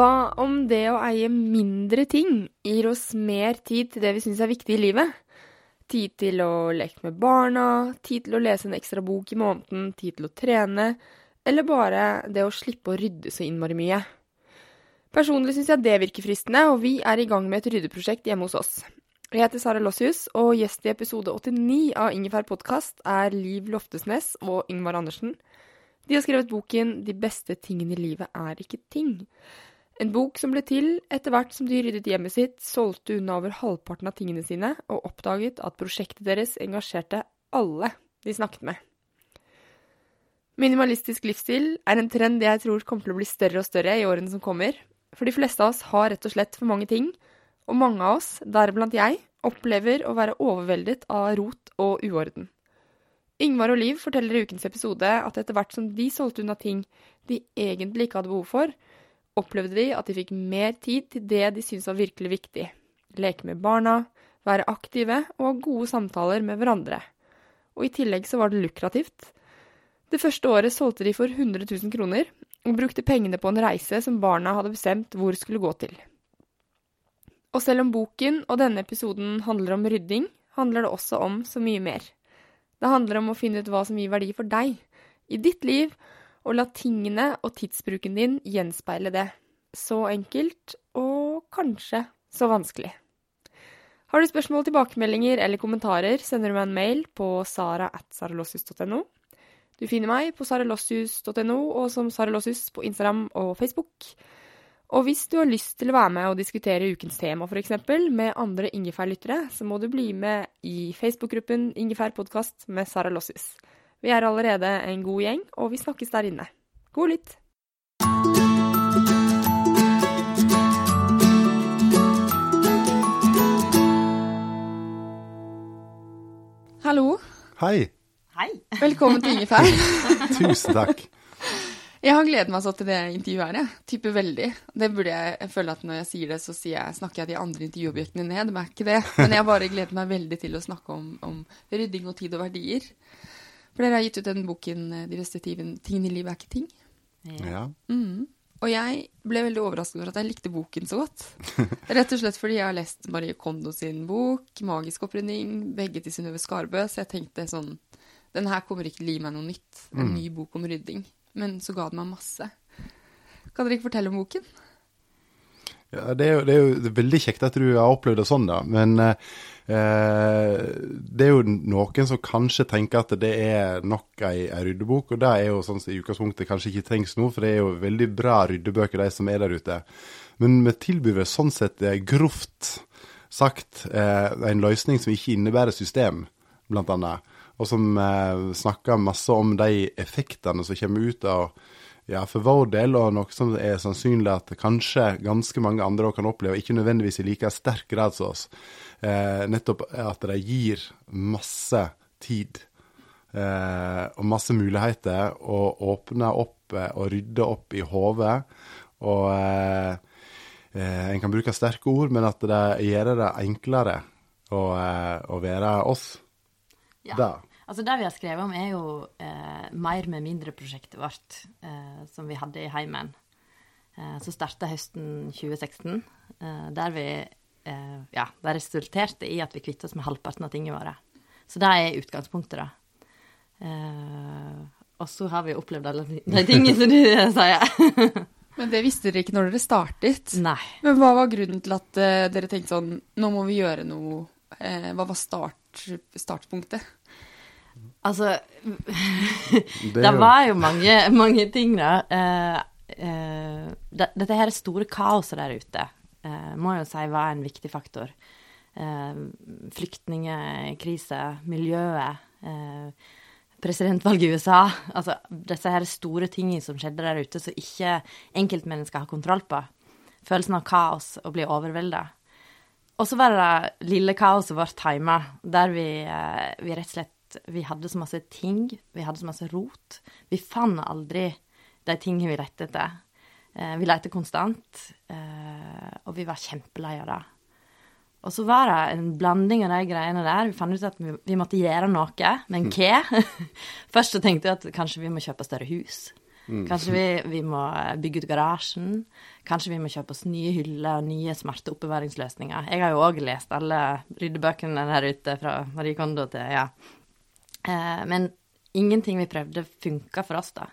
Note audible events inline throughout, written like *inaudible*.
Hva om det å eie mindre ting gir oss mer tid til det vi syns er viktig i livet? Tid til å leke med barna, tid til å lese en ekstra bok i måneden, tid til å trene, eller bare det å slippe å rydde så innmari mye. Personlig syns jeg det virker fristende, og vi er i gang med et ryddeprosjekt hjemme hos oss. Jeg heter Sara Lossius, og gjest i episode 89 av Ingefær podkast er Liv Loftesnes og Ingvar Andersen. De har skrevet boken De beste tingene i livet er ikke ting. En bok som ble til etter hvert som de ryddet hjemmet sitt, solgte unna over halvparten av tingene sine og oppdaget at prosjektet deres engasjerte alle de snakket med. Minimalistisk livsstil er en trend jeg tror kommer til å bli større og større i årene som kommer, for de fleste av oss har rett og slett for mange ting, og mange av oss, deriblant jeg, opplever å være overveldet av rot og uorden. Ingvar og Liv forteller i ukens episode at etter hvert som de solgte unna ting de egentlig ikke hadde behov for, opplevde de at de fikk mer tid til det de syntes var virkelig viktig. Leke med barna, være aktive og ha gode samtaler med hverandre. Og i tillegg så var det lukrativt. Det første året solgte de for 100 000 kroner, og brukte pengene på en reise som barna hadde bestemt hvor skulle gå til. Og selv om boken og denne episoden handler om rydding, handler det også om så mye mer. Det handler om å finne ut hva som gir verdi for deg, i ditt liv, og la tingene og tidsbruken din gjenspeile det. Så enkelt, og kanskje så vanskelig. Har du spørsmål, tilbakemeldinger eller kommentarer, sender du meg en mail på sara.saralossius.no. Du finner meg på saralossius.no og som saralossius på Instagram og Facebook. Og hvis du har lyst til å være med og diskutere ukens tema, f.eks., med andre Ingefær-lyttere, så må du bli med i Facebook-gruppen Ingefær podkast med Sara Lossius. Vi er allerede en god gjeng, og vi snakkes der inne. God lytt! Hallo. Hei. Hei. Velkommen til Ingefær. *laughs* Tusen takk. Jeg har gledet meg så til det intervjuet her, jeg. Typer veldig. Det burde jeg, jeg føler at når jeg sier det, så sier jeg, snakker jeg de andre intervjuobjektene ned. Men er ikke det. Men jeg har bare gledet meg veldig til å snakke om, om rydding og tid og verdier. For dere har gitt ut den boken eh, 'De beste tingene i livet er ikke ting'. Ja. Mm. Og jeg ble veldig overrasket over at jeg likte boken så godt. *laughs* Rett og slett fordi jeg har lest Marie Kondo sin bok, 'Magisk opprydning', begge til Synnøve Skarbø, så jeg tenkte sånn Den her kommer ikke til å gi meg noe nytt. En ny bok om rydding. Men så ga den meg masse. Kan dere ikke fortelle om boken? Ja, det, er jo, det er jo veldig kjekt at du har opplevd det sånn, da. Men eh, det er jo noen som kanskje tenker at det er nok ei, ei ryddebok. Og det er jo sånn som i utgangspunktet kanskje ikke trengs nå, for det er jo veldig bra ryddebøker, de som er der ute. Men vi tilbyr sånn sett eh, grovt sagt eh, en løsning som ikke innebærer system, blant annet. Og som eh, snakker masse om de effektene som kommer ut av ja, for vår del, og noe som er sannsynlig at kanskje ganske mange andre kan oppleve, ikke nødvendigvis i like sterk grad som oss, eh, nettopp at de gir masse tid eh, og masse muligheter, og åpner opp eh, og rydder opp i hodet. Og eh, eh, en kan bruke sterke ord, men at det gjør det enklere å, eh, å være oss. Ja. Da. Altså Det vi har skrevet om, er jo eh, mer med mindre-prosjektet vårt eh, som vi hadde i heimen. Eh, så starta høsten 2016. Eh, der vi eh, Ja, det resulterte i at vi kvittet oss med halvparten av tingene våre. Så det er utgangspunktet, da. Eh, og så har vi opplevd alle de tingene som du *laughs* sier. Men det visste dere ikke når dere startet. Nei. Men hva var grunnen til at uh, dere tenkte sånn Nå må vi gjøre noe. Uh, hva var start, startpunktet? Altså *laughs* Det Det er var jo mange, mange ting, da. Uh, eh, dette her store kaoset der ute må jeg jo si var en viktig faktor. Eh, Flyktningkrise, miljøet, eh, presidentvalget i USA. Altså disse her store tingene som skjedde der ute, som ikke enkeltmennesker har kontroll på. Følelsen av kaos og bli overvelda. Og så var det lille kaoset vårt hjemme, der vi, eh, vi rett og slett Vi hadde så masse ting, vi hadde så masse rot. Vi fant aldri de tingene vi lette etter. Eh, Vi lette konstant, eh, og vi var kjempelei av det. Og så var det en blanding av de greiene der. Vi fant ut at vi, vi måtte gjøre noe, men hva? *laughs* Først så tenkte jeg at kanskje vi må kjøpe større hus. Kanskje vi, vi må bygge ut garasjen. Kanskje vi må kjøpe oss nye hyller og nye smarte oppbevaringsløsninger. Jeg har jo òg lest alle ryddebøkene der ute, fra Marie Kondo til ja. Eh, men ingenting vi prøvde, funka for oss, da.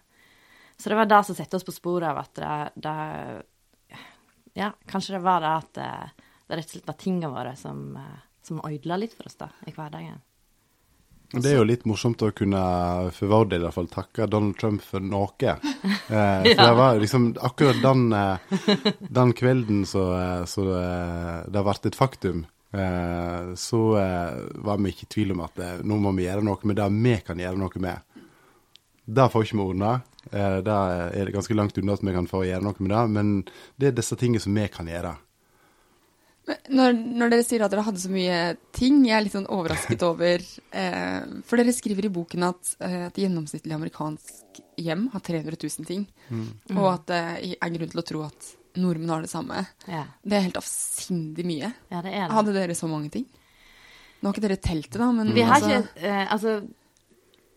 Så det var det som satte oss på sporet av at det, det Ja, kanskje det var det at det, det rett og slett var tingene våre som, eh, som ødela litt for oss da, i hverdagen. Det er jo litt morsomt å kunne, for vår del i hvert fall, takke Donald Trump for noe. *laughs* Eh, for det var liksom akkurat den, eh, den kvelden så, eh, så eh, det ble et faktum, eh, så eh, var vi ikke i tvil om at eh, nå må vi gjøre noe med det vi kan gjøre noe med. Det får ikke vi ordna. Eh, det er ganske langt unna at vi kan få gjøre noe med det, men det er disse tingene som vi kan gjøre. Når, når dere sier at dere hadde så mye ting, jeg er litt sånn overrasket *laughs* over eh, For dere skriver i boken at eh, et gjennomsnittlig amerikansk hjem har 300 000 ting. Og at det er grunn til å tro at nordmenn har det samme. Ja, Det er helt avsindig mye. ja det er det. Hadde dere så mange ting? Nå har ikke dere telt det, da, men Vi har altså, ikke eh, Altså,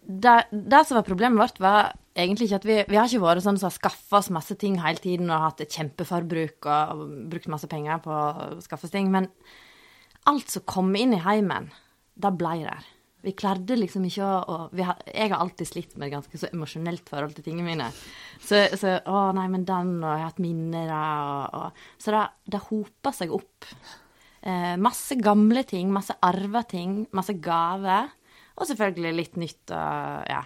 det, det som var problemet vårt, var egentlig ikke at vi Vi har ikke vært sånn som har skaffa oss masse ting hele tiden og hatt et kjempeforbruk og, og brukt masse penger på å skaffe ting, men alt som kom inn i heimen, det blei der. Vi klarte liksom ikke å, å har, Jeg har alltid slitt med et ganske så emosjonelt forhold til tingene mine. Så, så Å, nei, men den, og jeg har hatt minner, og, og Så det, det hopa seg opp. Eh, masse gamle ting, masse arva ting, masse gaver. Og selvfølgelig litt nytt og ja.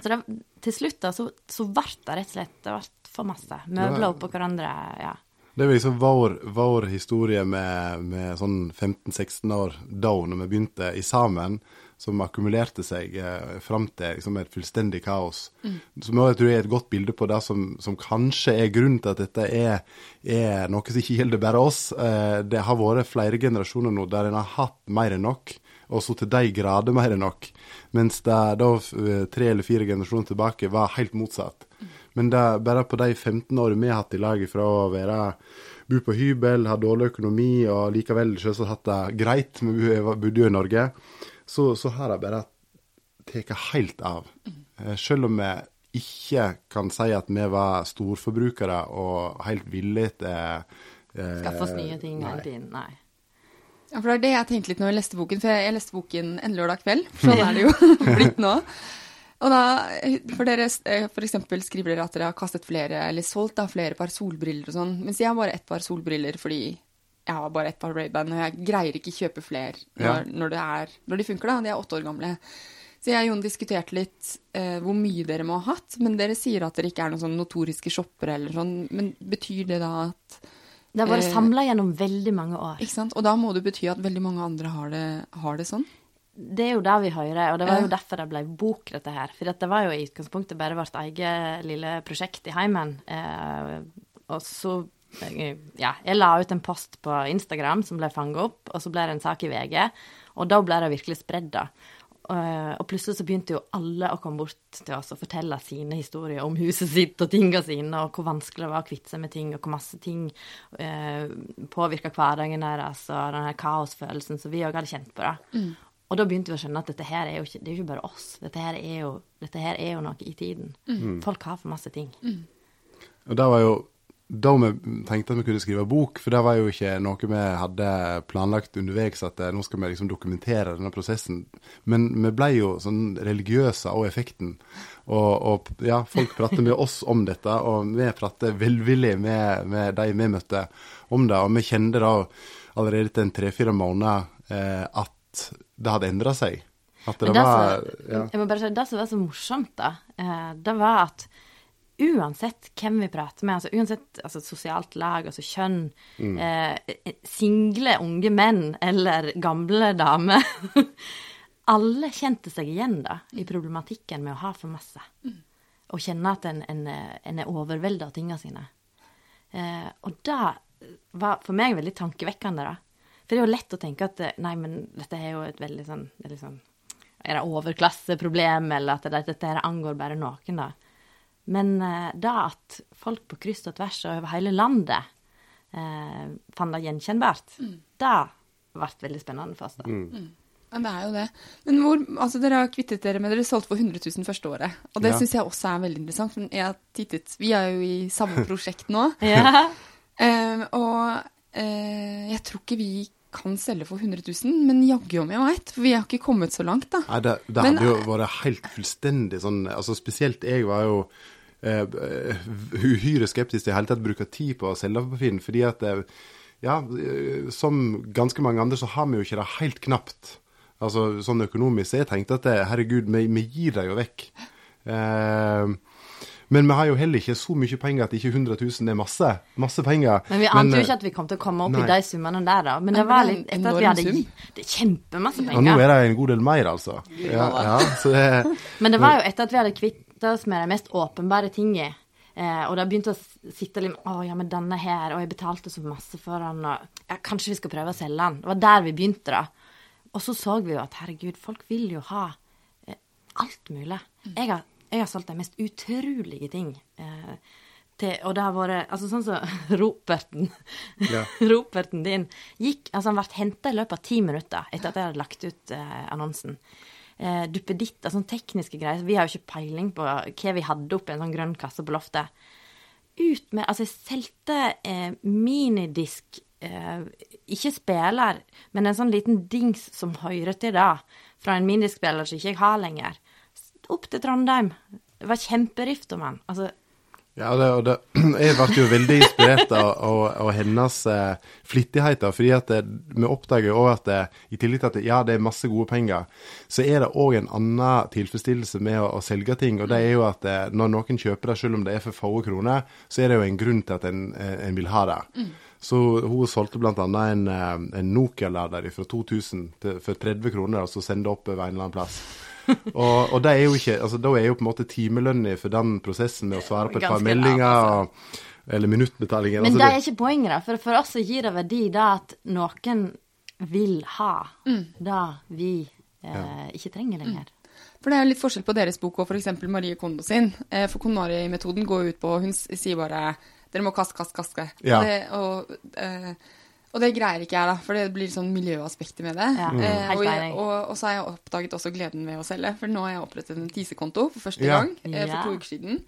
Så det, til slutt da, så, så ble det rett og slett det ble for masse. Møbler oppå hverandre, ja. Det er liksom vår, vår historie med, med sånn 15-16 år da, når vi begynte i sammen, som akkumulerte seg eh, fram til liksom et fullstendig kaos. Som jeg tror er et godt bilde på det som, som kanskje er grunnen til at dette er, er noe som ikke gjelder bare oss. Eh, det har vært flere generasjoner nå der en har hatt mer enn nok, og så til de grader mer enn nok. Mens det da eh, tre eller fire generasjoner tilbake var helt motsatt. Men det, bare på de 15 årene vi har hatt i lag fra å være bo på hybel, ha dårlig økonomi og likevel selvsagt hatt det greit, vi bodde jo i Norge, så, så har det bare tatt helt av. Eh, Selv om vi ikke kan si at vi var storforbrukere og helt villige til eh, Skaffe oss nye ting hele tiden. Nei. Ja, for det er det jeg tenkte litt når jeg leste boken, for jeg, leste boken en lørdag kveld. Sånn er det jo *laughs* blitt nå. Og da, for dere eh, for eksempel skriver dere at dere har kastet flere, eller solgt da, flere par solbriller og sånn, mens jeg har bare ett par solbriller fordi jeg har bare ett par Ray-Ban, og jeg greier ikke kjøpe flere når, Ja. når, er, når de funker da, de er åtte år gamle. Så jeg og Jon diskuterte litt eh, hvor mye dere må ha hatt, men dere sier at dere ikke er noen sånn notoriske shoppere eller sånn, men betyr det da at Det har vært Eh, samla gjennom veldig mange år. Ikke sant? Og da må det bety at veldig mange andre har det, har det sånn? Det er jo det vi hører, og det var jo derfor det ble bok, dette her. For det var jo i utgangspunktet bare vårt eget lille prosjekt i heimen. Eh, og så eh, Ja, jeg la ut en post på Instagram som ble fanga opp, og så ble det en sak i VG. Og da ble det virkelig spredd, da. Eh, og plutselig så begynte jo alle å komme bort til oss og fortelle sine historier om huset sitt og tinga sine, og hvor vanskelig det var å kvitte seg med ting, og hvor masse ting eh, påvirka hverdagen deres, og den her kaosfølelsen som vi òg hadde kjent på. da. Og da begynte vi å skjønne at dette her er jo ikke, det er jo ikke bare oss. Dette her er jo, dette her er jo noe i tiden. Folk har for masse ting. Og det var jo da vi tenkte at vi kunne skrive bok, for det var jo ikke noe vi hadde planlagt underveis, at eh, nå skal vi liksom dokumentere denne prosessen. Men vi ble jo sånn religiøse av effekten. Og, og ja, folk prater med oss om dette, og vi prater velvillig med, med de vi møtte om det. Og vi kjente da allerede etter en tre-fire måneder eh, at det hadde endra seg. At det, det, var som, ja. jeg må bare si, det som var så morsomt, da, eh, det var at uansett hvem vi prater med, altså uansett altså, sosialt lag, altså kjønn, eh, single unge menn eller gamle damer *laughs* Alle kjente seg igjen da, i problematikken med å ha for masse. Og kjenne at en, en, en er overvelda av tingene sine. Eh, og det var for meg veldig tankevekkende, da. For det er jo lett å tenke at eh, nei, men dette er jo et veldig sånn veldig liksom, Er det overklasseproblem, eller at det, dette angår bare noen, da? Men eh, da at folk på kryss og tvers og over hele landet eh, fant det gjenkjennbart, det ble veldig spennende for oss, da. Ja, det er jo det. Men hvor, altså dere har kvittet dere med dere solgte for 100 000 første året. Og det Ja. synes jeg også er veldig interessant. Men jeg har tittet Vi er jo i samme *laughs* prosjekt nå. *laughs* Ja. Eh, og eh, jeg tror ikke vi kan selge for 100 000, men jaggu om jeg veit. For vi har ikke kommet så langt, da. Nei, det, det Men- hadde jo vært helt fullstendig sånn altså Spesielt jeg var jo eh, uhyre skeptisk til i hele tatt bruke tid på å selge på Finn, fordi at eh, ja, eh, som ganske mange andre så har vi jo ikke det helt knapt. Altså sånn økonomisk. Så jeg tenkte at eh, herregud, vi, vi gir det jo vekk. Eh, men vi har jo heller ikke så mye penger at ikke 100 000 er masse. Masse penger. Men vi ante jo ikke at vi kom til å komme opp nei. i de summene der, da. Men det var litt er etter at vi hadde sum. gitt Det er kjempemasse Og nå er det en god del mer, altså. Ja, ja, så det, Men det var jo etter at vi hadde kvittet oss med de mest åpenbare tingene. Eh, og det begynte å sitte litt Å ja, men denne her, og jeg betalte så masse for den, og ja, kanskje vi skal prøve å selge den. Det var der vi begynte, da. Og så så vi jo at herregud, folk vil jo ha eh, alt mulig. Jeg har, jeg har solgt de mest utrolige ting. Eh, til, og det har vært Altså sånn som *laughs* roperten. Ja. *laughs* roperten din gikk Altså, han ble henta i løpet av ti minutter etter at jeg hadde lagt ut eh, annonsen. Eh, Duppeditt, altså tekniske greier. Vi har jo ikke peiling på hva vi hadde oppi en sånn grønn kasse på loftet. Ut med Altså, jeg solgte eh, minidisk eh, Ikke spiller, men en sånn liten dings som hører til det, fra en minidiskspiller som ikke jeg har lenger. Opp til Trondheim. Det var kjemperift om han. Altså, Ja, det, og det, *clears throat* jeg ble jo veldig inspirert av, av, av hennes eh, flittigheter. fordi at det, vi oppdager jo at det, i tillegg til at det, ja, det er masse gode penger, så er det òg en annen tilfredsstillelse med å, å selge ting. Og det er jo at eh, når noen kjøper det, selv om det er for få kroner, så er det jo en grunn til at en, eh, en vil ha det. Så hun solgte bl.a. en, eh, en Nokia-lader fra 2000 til, for 30 kroner, og så sendte opp over en eller annen plass. *laughs* og, og det er jo ikke, altså Da er jo på en måte timelønna for den prosessen med å svare på et par meldinger. lavt, og, eller minuttbetalinger. Men altså, det er ikke poenget, da. For for oss så gir det verdi det at noen vil ha det vi eh, ikke trenger lenger. For det er jo litt forskjell på deres bok og f.eks. Marie Kondo sin. Eh, For Konari-metoden går ut på Hun sier bare dere må kaste, kaste, kaste. Ja. Det, og, eh, og det greier ikke jeg, da, for det blir sånn miljøaspekter med det. Ja, Mm. Eh, og, jeg, og, og så har jeg oppdaget også gleden ved å selge, for nå har jeg opprettet en Tise-konto for første Ja. gang eh, for to uker siden.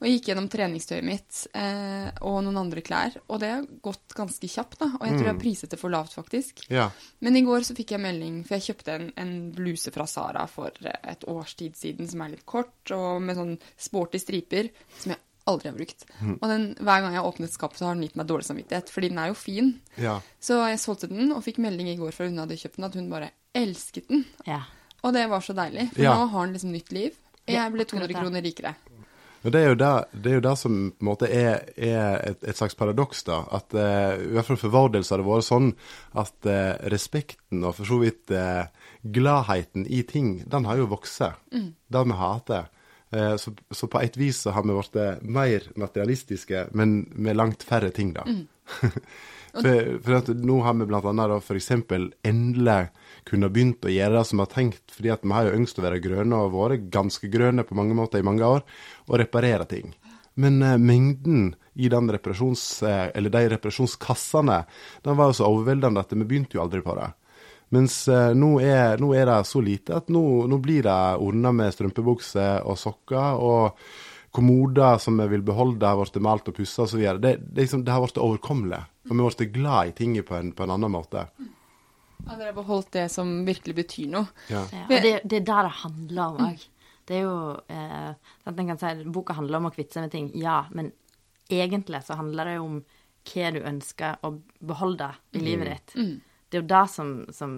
Og jeg gikk gjennom treningstøyet mitt eh, og noen andre klær, og det har gått ganske kjapt, da. Og jeg tror jeg har priset det for lavt, faktisk. Ja. Men i går så fikk jeg melding, for jeg kjøpte en, en bluse fra Sara for eh, et års tid siden som er litt kort, og med sånn sporty striper, som jeg aldri har brukt. Og den, hver gang jeg har åpnet skapet, så har den gitt meg dårlig samvittighet, fordi den er jo fin. ja. Så jeg solgte den, og fikk melding i går fra hun hadde kjøpt den, at hun bare elsket den. Ja. Og det var så deilig, for Ja. nå har den liksom nytt liv. Jeg ble 200 kroner rikere. Det er jo det, det, er jo det som på en måte er, er et, et slags paradoks, da. At uh, i hvert fall for vår del så har det vært sånn at uh, respekten og for så vidt uh, gladheten i ting, den har jo vokst. Det vi hater. Eh, så, så på et vis så har vi blitt mer materialistiske, men med langt færre ting, da. *laughs* for, for at nå har vi for eksempel endelig kunne begynt å gjøre det som vi har tenkt, fordi at vi har jo ønsket å være grønne og vært ganske grønne på mange måter i mange år, og reparere ting. Men eh, mengden i den reparasjons, eh, eller de reparasjonskassene, den var jo så overveldende at vi begynte jo aldri på det. Mens eh, nå, er, nå er det så lite at nå, nå blir det ordna med strømpebukser og sokker. og kommoder som vi vil beholde, har blitt malt og pussa osv. Det, det, liksom, det har blitt overkommelig. Og vi har blitt glad i tinget på en, på en annen måte. Ja, Dere har beholdt det som virkelig betyr noe. Ja. Ja, og det, det er der det handler om òg. Det er jo eh, sant, En kan si at boka handler om å kvitte seg med ting, ja, men egentlig så handler det jo om hva du ønsker å beholde i livet ditt. Det er jo det som, som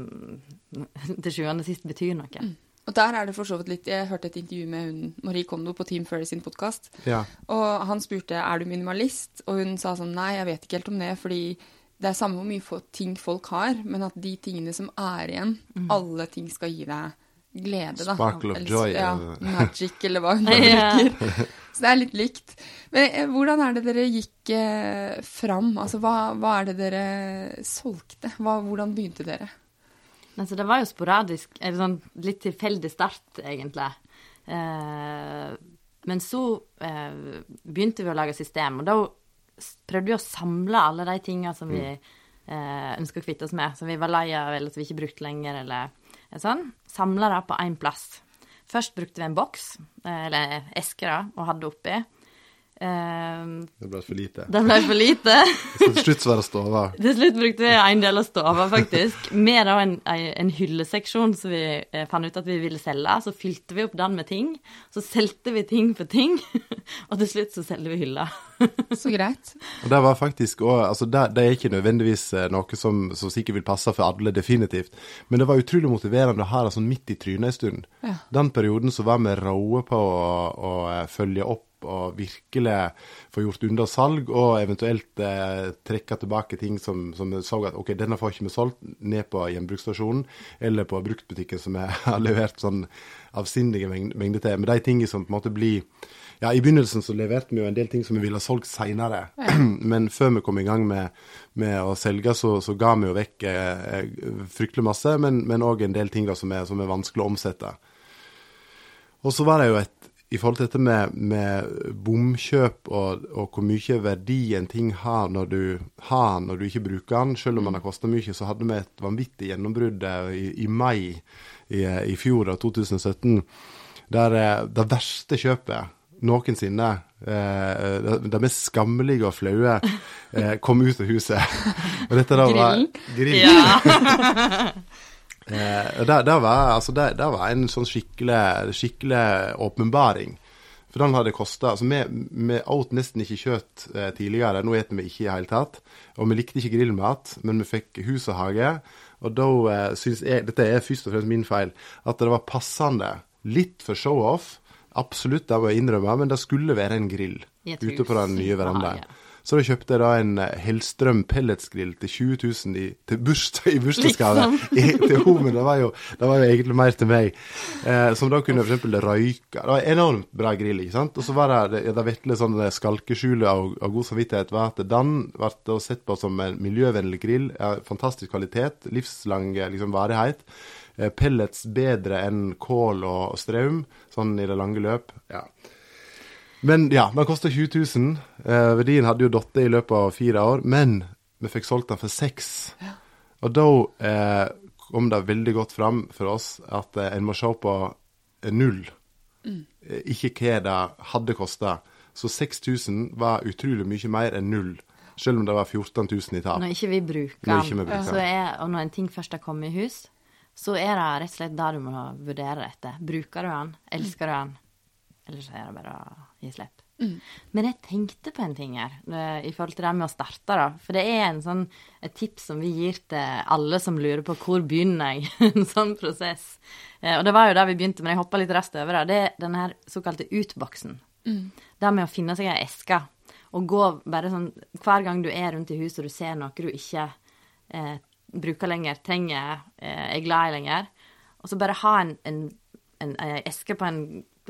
*laughs* til sjuende og sist betyr noe. Og der er det for så vidt litt Jeg hørte et intervju med hun, Marie Kondo på Team Furry sin podkast. Ja. Og han spurte er du minimalist, og hun sa sånn nei, jeg vet ikke helt om det, fordi det er samme hvor mye ting folk har, men at de tingene som er igjen, alle ting skal gi deg glede, da. Sparkle of Eller- joy, Ja, magic, eller hva *laughs* hun bruker. Så det er litt likt. Men eh, hvordan er det dere gikk eh, fram? Altså, hva, hva er det dere solgte? Hva, hvordan begynte dere? Altså, det var jo sporadisk, eller sånn litt tilfeldig start, egentlig. Eh, men så eh, begynte vi å lage system, og da prøvde vi å samle alle de tinga som vi eh, ønska å kvitte oss med, som vi var lei av, eller som vi ikke brukte lenger, eller eh, sånn. Samla det på én plass. Først brukte vi en boks, eh, eller eske, da, og hadde oppi. Eh, Det ble for lite. det ble for lite. Så til slutt så var det stova. *laughs* Til slutt brukte vi en del av stova, faktisk. Med da en, en hylleseksjon som vi eh, fant ut at vi ville selge. Så fylte vi opp den med ting. Så solgte vi ting for ting. *laughs* Og til slutt så selger vi hylla. *laughs* Så greit. Og det var faktisk òg altså det, det er ikke nødvendigvis eh, noe som, som sikkert vil passe for alle, definitivt. Men det var utrolig motiverende å ha det sånn midt i trynet en stund. Ja. Den perioden så var vi råe på å, å eh, følge opp og virkelig få gjort unna salg, og eventuelt eh, trekke tilbake ting som, som så at ok, denne får ikke vi solgt, ned på gjenbruksstasjonen eller på bruktbutikken som jeg *laughs* har levert sånn avsindige mengder mengde til. Men de tingene som på en måte blir ja, I begynnelsen så leverte vi jo en del ting som vi ville ha solgt seinere. *clears throat* Men før vi kom i gang med, med å selge, så, så ga vi jo vekk eh, fryktelig masse, men òg en del ting da, som, er, som er vanskelig å omsette. Og så var det jo et i forhold til dette med, med bomkjøp og, og hvor mye verdi en ting har når du har når du ikke bruker den, selv om den har kosta mye, så hadde vi et vanvittig gjennombrudd i, i mai i, i fjor, da, 2017, der eh, det verste kjøpet noensinne, eh, det, det mest skammelige og flaue, *laughs* eh, kom ut av huset. *laughs* Og dette da var Grillen? Grillen. *laughs* Eh, det, det, var, altså det, det var en sånn skikkelig, åpenbaring. For den hadde kosta altså Vi, vi åt nesten ikke kjøtt eh, tidligere, nå spiser vi ikke i det hele tatt. Og vi likte ikke grillmat, men vi fikk hus og hage. Og da eh, syns jeg, dette er først og fremst min feil, at det var passende, litt for show-off, absolutt, det må jeg innrømme, men det skulle være en grill ute på den nye verandaen. verandaen. hage. Så da kjøpte jeg da en eh, Hellstrøm pelletsgrill til 20 000 i, til bursdag, i bursdagsgave Liksom. *laughs* til henne, men det var, jo, det var jo egentlig mer til meg. Eh, som da kunne eksempel røyke. Det var en enormt bra grill, ikke sant. Og så var det det, det virkelig sånn skalkeskjulet av, av god samvittighet var at den ble sett på som en miljøvennlig grill. Ja, fantastisk kvalitet, livslang eh, liksom, varighet. Eh, pellets bedre enn kål og strøm, sånn i det lange løp. Ja. Men ja, den kosta 20 000. Eh, verdien hadde jo datt i løpet av fire år, men vi fikk solgt den for seks. Og da eh, kom det veldig godt fram for oss at eh, en må se på eh, null, mm. ikke hva det hadde kosta. Så 6000 var utrolig mye mer enn null, selv om det var 14 000 i tap. Når ikke vi bruker den, og når en ting først har kommet i hus, så er det rett og slett det du må vurdere etter. Bruker du den? Elsker du den? Eller så er det bare å Mm. Men jeg tenkte på en ting her, eh, i forhold til det med å starte, da. For det er en sånn, et tips som vi gir til alle som lurer på hvor begynner jeg *laughs* en sånn prosess. Eh, Og det var jo der vi begynte, men jeg hoppa litt raskt over det. Det er den her såkalte utboksen. Det med å finne seg ei eske og gå bare sånn Hver gang du er rundt i huset og du ser noe du ikke eh, bruker lenger, trenger, eh, er glad i lenger, og så bare ha en, en, en, en eske på en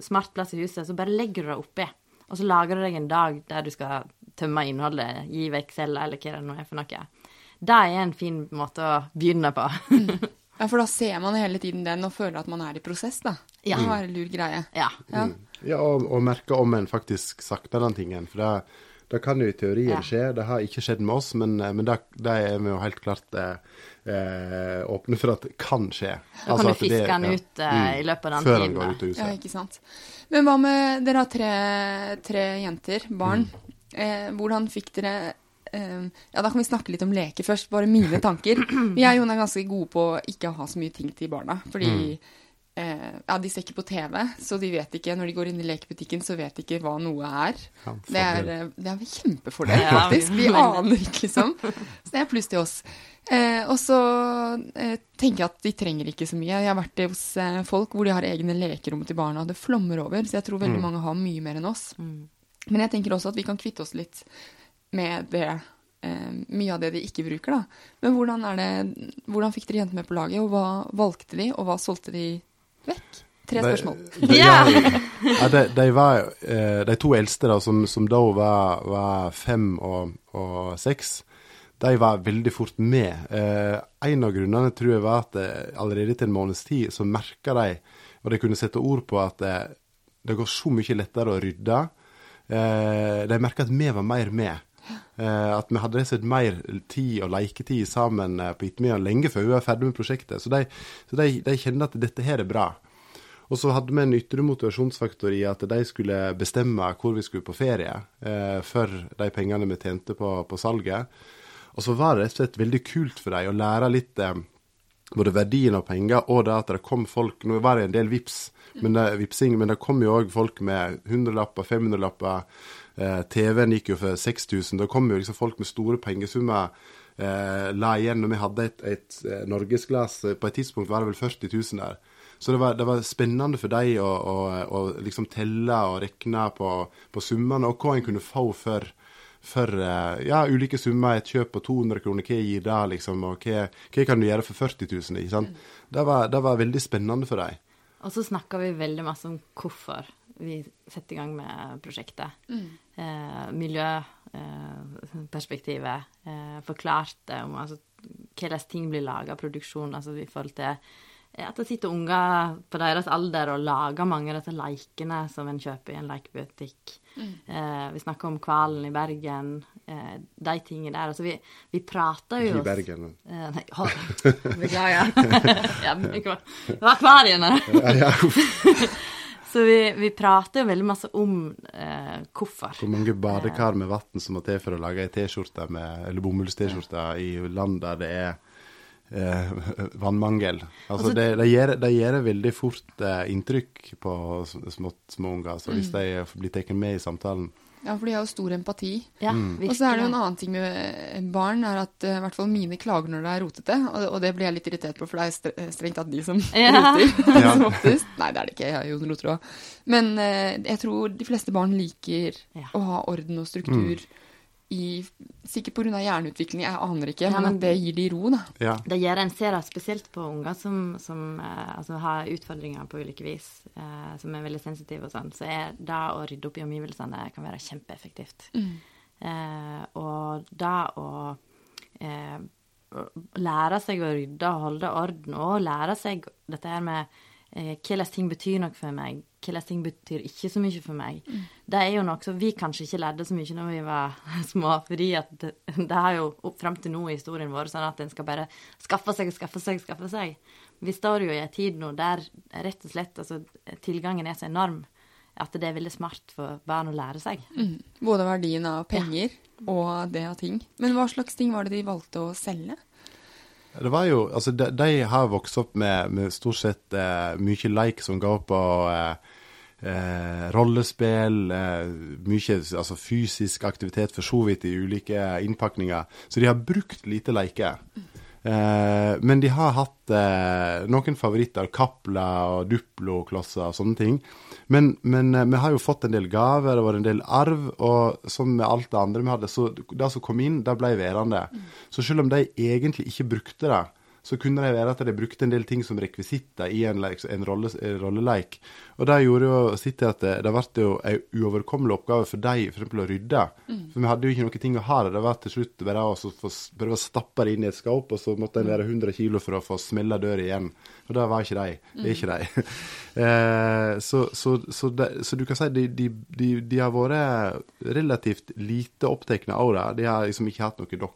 smart plass i huset, så bare legger du det oppi. Og så lager du deg en dag der du skal tømme innholdet, gi vekk cella, eller hva det nå er for noe. Det er en fin måte å begynne på. *laughs* Ja, for da ser man hele tiden den og føler at man er i prosess, da. Ja. Det var en lur greie. ja. Ja. Ja, og, og merke om en faktisk sakter den tingen. For det, Det kan jo i teorien Ja. skje. Det har ikke skjedd med oss, men, eh, men det, det er vi jo helt klart eh, eh, åpne for at det kan skje. Da kan du at det- fiske den ja. ut eh, i løpet av den Før tiden. han går ut av Ja, ikke sant. Men hva med Dere har tre, tre jenter, barn. Mm. Eh, hvordan fikk dere eh, Ja, da kan vi snakke litt om leker først. Bare mine tanker. Vi er jo Jon er ganske gode på å ikke ha så mye ting til barna. Fordi Mm. Eh, ja, de ser ikke på TV, så de vet ikke Når de går inn i lekebutikken, så vet de ikke hva noe er. Ja, Det er, eh, det er kjempefordel, Ja, faktisk. Vi *laughs* aner ikke, liksom. Så det er pluss til oss. Eh, og så eh, tenker jeg at de trenger ikke så mye. Jeg har vært hos eh, folk hvor de har egne lekerom til barna, og det flommer over. Så jeg tror veldig mange har mye mer enn oss. Mm. Men jeg tenker også at vi kan kvitte oss litt med det. Eh, mye av det de ikke bruker, da. Men hvordan, er det, hvordan fikk dere jentene med på laget, og hva valgte de, og hva solgte de vekk? Tre spørsmål. De, Ja. ja, de, de, var, eh, de to eldste, da, som, som da var, var fem og, og seks, de var veldig fort med. Eh, en av grunnene tror jeg var at eh, allerede etter en måneds tid så merka de, og de kunne sette ord på at det, det går så mye lettere å rydde. Eh, de merka at vi var mer med. Eh, at vi hadde sett mer tid og leketid sammen eh, på ettermiddagen lenge før vi var ferdig med prosjektet. Så de, så de, de kjente at dette her er bra. Og så hadde vi en ytre motivasjonsfaktor i at de skulle bestemme hvor vi skulle på ferie eh, for de pengene vi tjente på, på salget. Og så var det rett og slett veldig kult for dem å lære litt eh, både verdien av penger og det at det kom folk Nå var det en del vips, men det, vipsing, men det kom jo òg folk med 100-lapper, 500-lapper. Eh, TV-en gikk jo for 6000. Da kom jo liksom folk med store pengesummer. Eh, la igjen når vi hadde et, et eh, norgesglass. På et tidspunkt var det vel 40 000 der. Så det var, det var spennende for dem å, å, å liksom telle og regne på, på summene, og hva en kunne få for, for ja, ulike summer. Et kjøp på 200 kroner, hva gir det, liksom? Og hva, hva kan du gjøre for 40 000? Ikke sant? Det, var, det var veldig spennende for dem. Og så snakka vi veldig masse om hvorfor vi setter i gang med prosjektet. Eh, Miljøperspektivet. Eh, forklarte om altså, hvordan ting blir laga, produksjon, altså i forhold til eh, at det sitter unger på deres alder og lager mange av disse leikene som en kjøper i en lekebutikk. Eh, vi snakker om hvalen i Bergen. Eh, de tingene der. Altså, vi, vi prater jo I Bergen, Bergen. Eh, nei, *laughs* hold, *laughs* beklager. *laughs* ja, det var akvariene. Ja, ja. Så vi, vi prater jo veldig masse om eh, hvorfor. Hvor mange badekar med vann som må til for å lage ei T-skjorte eller bomulls-T-skjorte i land der det er eh, vannmangel. Altså, Altså- det, det, gjør, gjør veldig fort eh, inntrykk på s- små unger, altså, hvis de blir tatt med i samtalen. Ja, for de har jo stor empati. Ja, Og så er det jo en annen ting med barn, er at eh, i hvert fall mine klager når det er rotete. Og, og det blir jeg litt irritert på, for det er stre- strengt tatt de som *laughs* Ja. roter *laughs* *laughs* Ja. som oftest. Nei, det er det ikke. Jeg er jo roter òg. Men eh, jeg tror de fleste barn liker Ja. å ha orden og struktur i Sikkert pga. hjerneutvikling, jeg aner ikke. Ja, men men- det gir de ro, da. Ja. Det gjør en ser spesielt på unger som, som eh, altså har utfordringer på ulike vis, eh, som er veldig sensitive og sånn, så er det å rydde opp i omgivelsene kan være kjempeeffektivt. Eh, og det å eh, lære seg å rydde og holde orden, og lære seg dette her med eh, hvilke ting betyr noe for meg, hvilke ting betyr ikke så mye for meg. Det er jo noe som vi kanskje ikke lærte så mye når vi var *laughs* små, fordi at det, det har jo opp fram til nå i historien vår sånn at en skal bare skaffe seg og skaffe seg skaffe seg. Vi står jo i en tid nå der rett og slett altså, tilgangen er så enorm at det er veldig smart for barn å lære seg. Mm. Både verdien av penger og det av ting. Men hva slags ting var det de valgte å selge? Det var jo, altså De, de har vokst opp med, med stort sett eh, mye like som går på eh, eh, rollespill, eh, mye altså fysisk aktivitet for så vidt i ulike innpakninger. Så de har brukt lite leker. Eh, men de har hatt eh, noen favoritter, Kapla og Duplo-klosser og sånne ting. Men, men eh, vi har jo fått en del gaver, det var en del arv, og som med alt det andre vi hadde, så det som kom inn, det ble værende. Så selv om de egentlig ikke brukte det, så kunne det være at de brukte en del ting som rekvisitter i en, like, en, rolle, en rolleleik. Og det gjorde jo sitt til at det, det ble jo en uoverkommelig oppgave for dem f.eks. å rydde. For vi hadde jo ikke noen ting å ha det. Det var til slutt bare å prøve å stappe det inn i et skap, og så måtte en være 100 kilo for å få smella døra igjen. Og det var ikke de. Det er ikke de. *laughs* eh, så, så, så, det, så du kan si de, de, de, de har vært relativt lite opptatt av det. De har liksom ikke hatt noe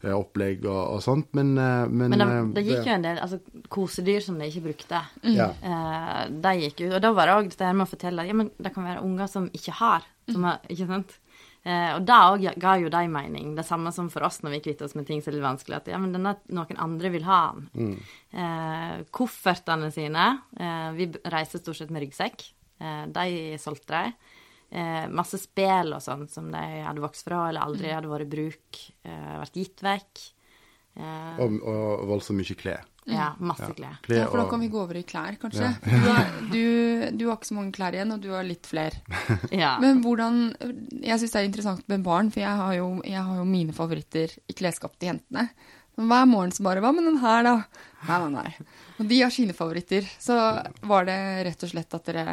dokkeopplegg og, og sånt, men eh, Men, Men det, eh, det gikk jo en del altså, kosedyr som de ikke brukte. Ja. Eh, de gikk ut. Og da var det òg dette her med å fortelle ja, men det kan være unger som ikke har. Som har ikke sant? Eh, og det òg ga jo de mening. Det samme som for oss når vi kvitter oss med ting som er litt vanskelig. At ja, men denne, noen andre vil ha den. Eh, koffertene sine eh, Vi reiser stort sett med ryggsekk. Eh, de solgte de. Eh, masse spill og sånn som de hadde vokst fra eller aldri hadde vært i bruk. Eh, vært gitt vekk. Eh, og, og voldsomt mye klær. ja, masse klær. Klær Ja, for da kan vi gå over i klær, kanskje. Du, har, *laughs* du, du har ikke så mange klær igjen, og du har litt flere. Ja. Men hvordan Jeg syns det er interessant med barn, for jeg har jo, jeg har jo mine favoritter i klesskap til jentene. Men hver morgen så bare Hva med den her, da? Nei, nei, nei. Og de har sine favoritter. Så var det rett og slett at dere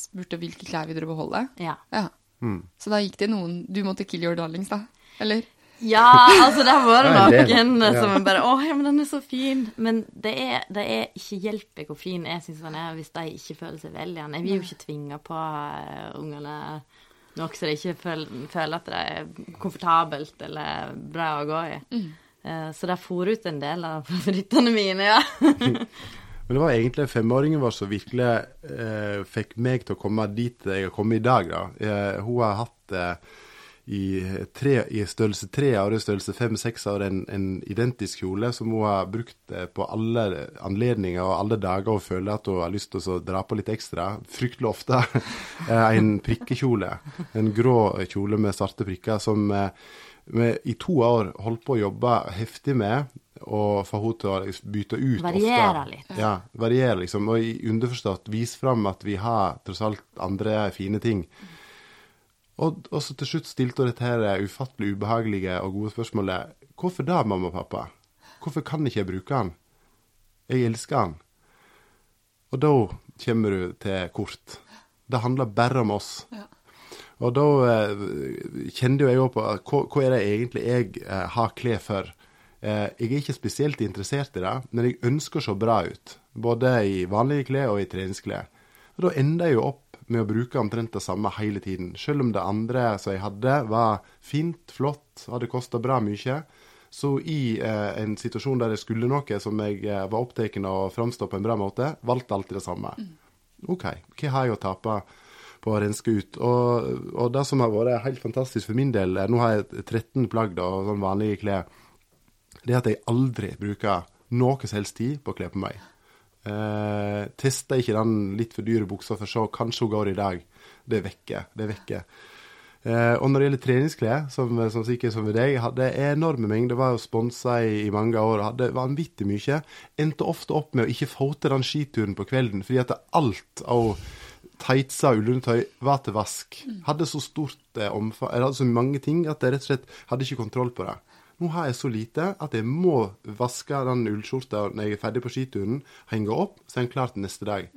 spurte hvilke klær vil dere beholde? Ja. Ja. Mm. Så da gikk det noen Du måtte kill your darlings, da? Eller? ja, altså det har vært det- noen ja. som bare 'Å, ja, men den er så fin'. Men det er, det er ikke hjelper hvor fin jeg syns den er, hvis de ikke føler seg vel i den. Jeg vil jo ikke tvinge på eh, ungene nok så de ikke føler, føler at det er komfortabelt eller bra å gå i. Eh, Så det for ut en del av *laughs* favorittene mine, ja. *laughs* Men det var egentlig femåringen vår som virkelig eh, fikk meg til å komme dit jeg har kommet i dag. da. Eh, hun har hatt eh, i, tre, i størrelse tre år og størrelse fem-seks år en, en identisk kjole som hun har brukt eh, på alle anledninger og alle dager hun føler at hun har lyst til å dra på litt ekstra. Fryktelig ofte. *laughs* eh, en prikkekjole. En grå kjole med svarte prikker som eh, vi i to år holdt på å jobbe heftig med. Og få henne til å liksom bytte ut Variere ofte. litt. Ja, variere liksom. Og i underforstått vise fram at vi har tross alt andre fine ting. Og, og så til slutt stilte hun dette her ufattelig ubehagelige og gode spørsmålet. Hvorfor da, mamma og pappa? Hvorfor kan ikke jeg bruke han? Jeg elsker han. Og da kommer du til kort. Det handler bare om oss. Og da eh, kjente jo jeg òg på hva, hva er det egentlig jeg eh, har klær for? Eh, jeg er ikke spesielt interessert i det, men jeg ønsker å se bra ut. Både i vanlige klær og i treningsklær. Og da ender jeg jo opp med å bruke omtrent det samme hele tiden. Selv om det andre som jeg hadde, var fint, flott, hadde kosta bra mye. Så i eh, en situasjon der jeg skulle noe som jeg eh, var opptatt av å framstå på en bra måte, valgte alltid det samme. OK, hva har jeg å tape på å renske ut? Og, og det som har vært helt fantastisk for min del, nå har jeg 13 plagg da, og sånn vanlige klær, det er at jeg aldri bruker noe som helst tid på å kle på meg. Eh, tester ikke den litt for dyre buksa for å se, kanskje hun går i dag. Det er vekke. Det er vekke. Eh, og når det gjelder treningsklær, som, som sikkert som ved deg, hadde enorme mengder. Var jo sponsa i, i mange år, hadde vanvittig mye. Endte ofte opp med å ikke få til den skituren på kvelden, fordi at alt av tightser og ullundertøy var til vask. Hadde så stort eh, omfang, eller hadde så mange ting at jeg rett og slett hadde ikke kontroll på det. Nå har jeg så lite at jeg må vaske den ullskjorta når jeg er ferdig på skituren, henge opp, så er den klar til neste dag.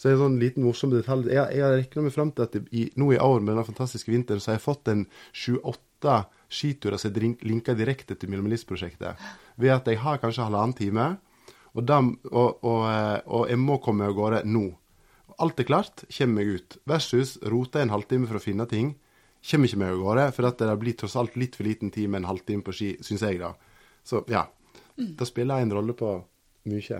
Så det er en sånn liten morsom detalj. Jeg, jeg regna meg fram til at i, nå i år med den fantastiske vinteren, så har jeg fått en sju-åtte skiturer som er linka direkte til Minimalistprosjektet. Ved at jeg har kanskje halvannen time, og, dem, og, og, eh, og jeg må komme av gårde nå. Alt er klart, kommer meg ut. Versus rote en halvtime for å finne ting. Kommer ikke meg av gårde, for at det blir tross alt litt for liten tid med en halvtime på ski, syns jeg, da. Så ja. Det spiller en rolle på mye.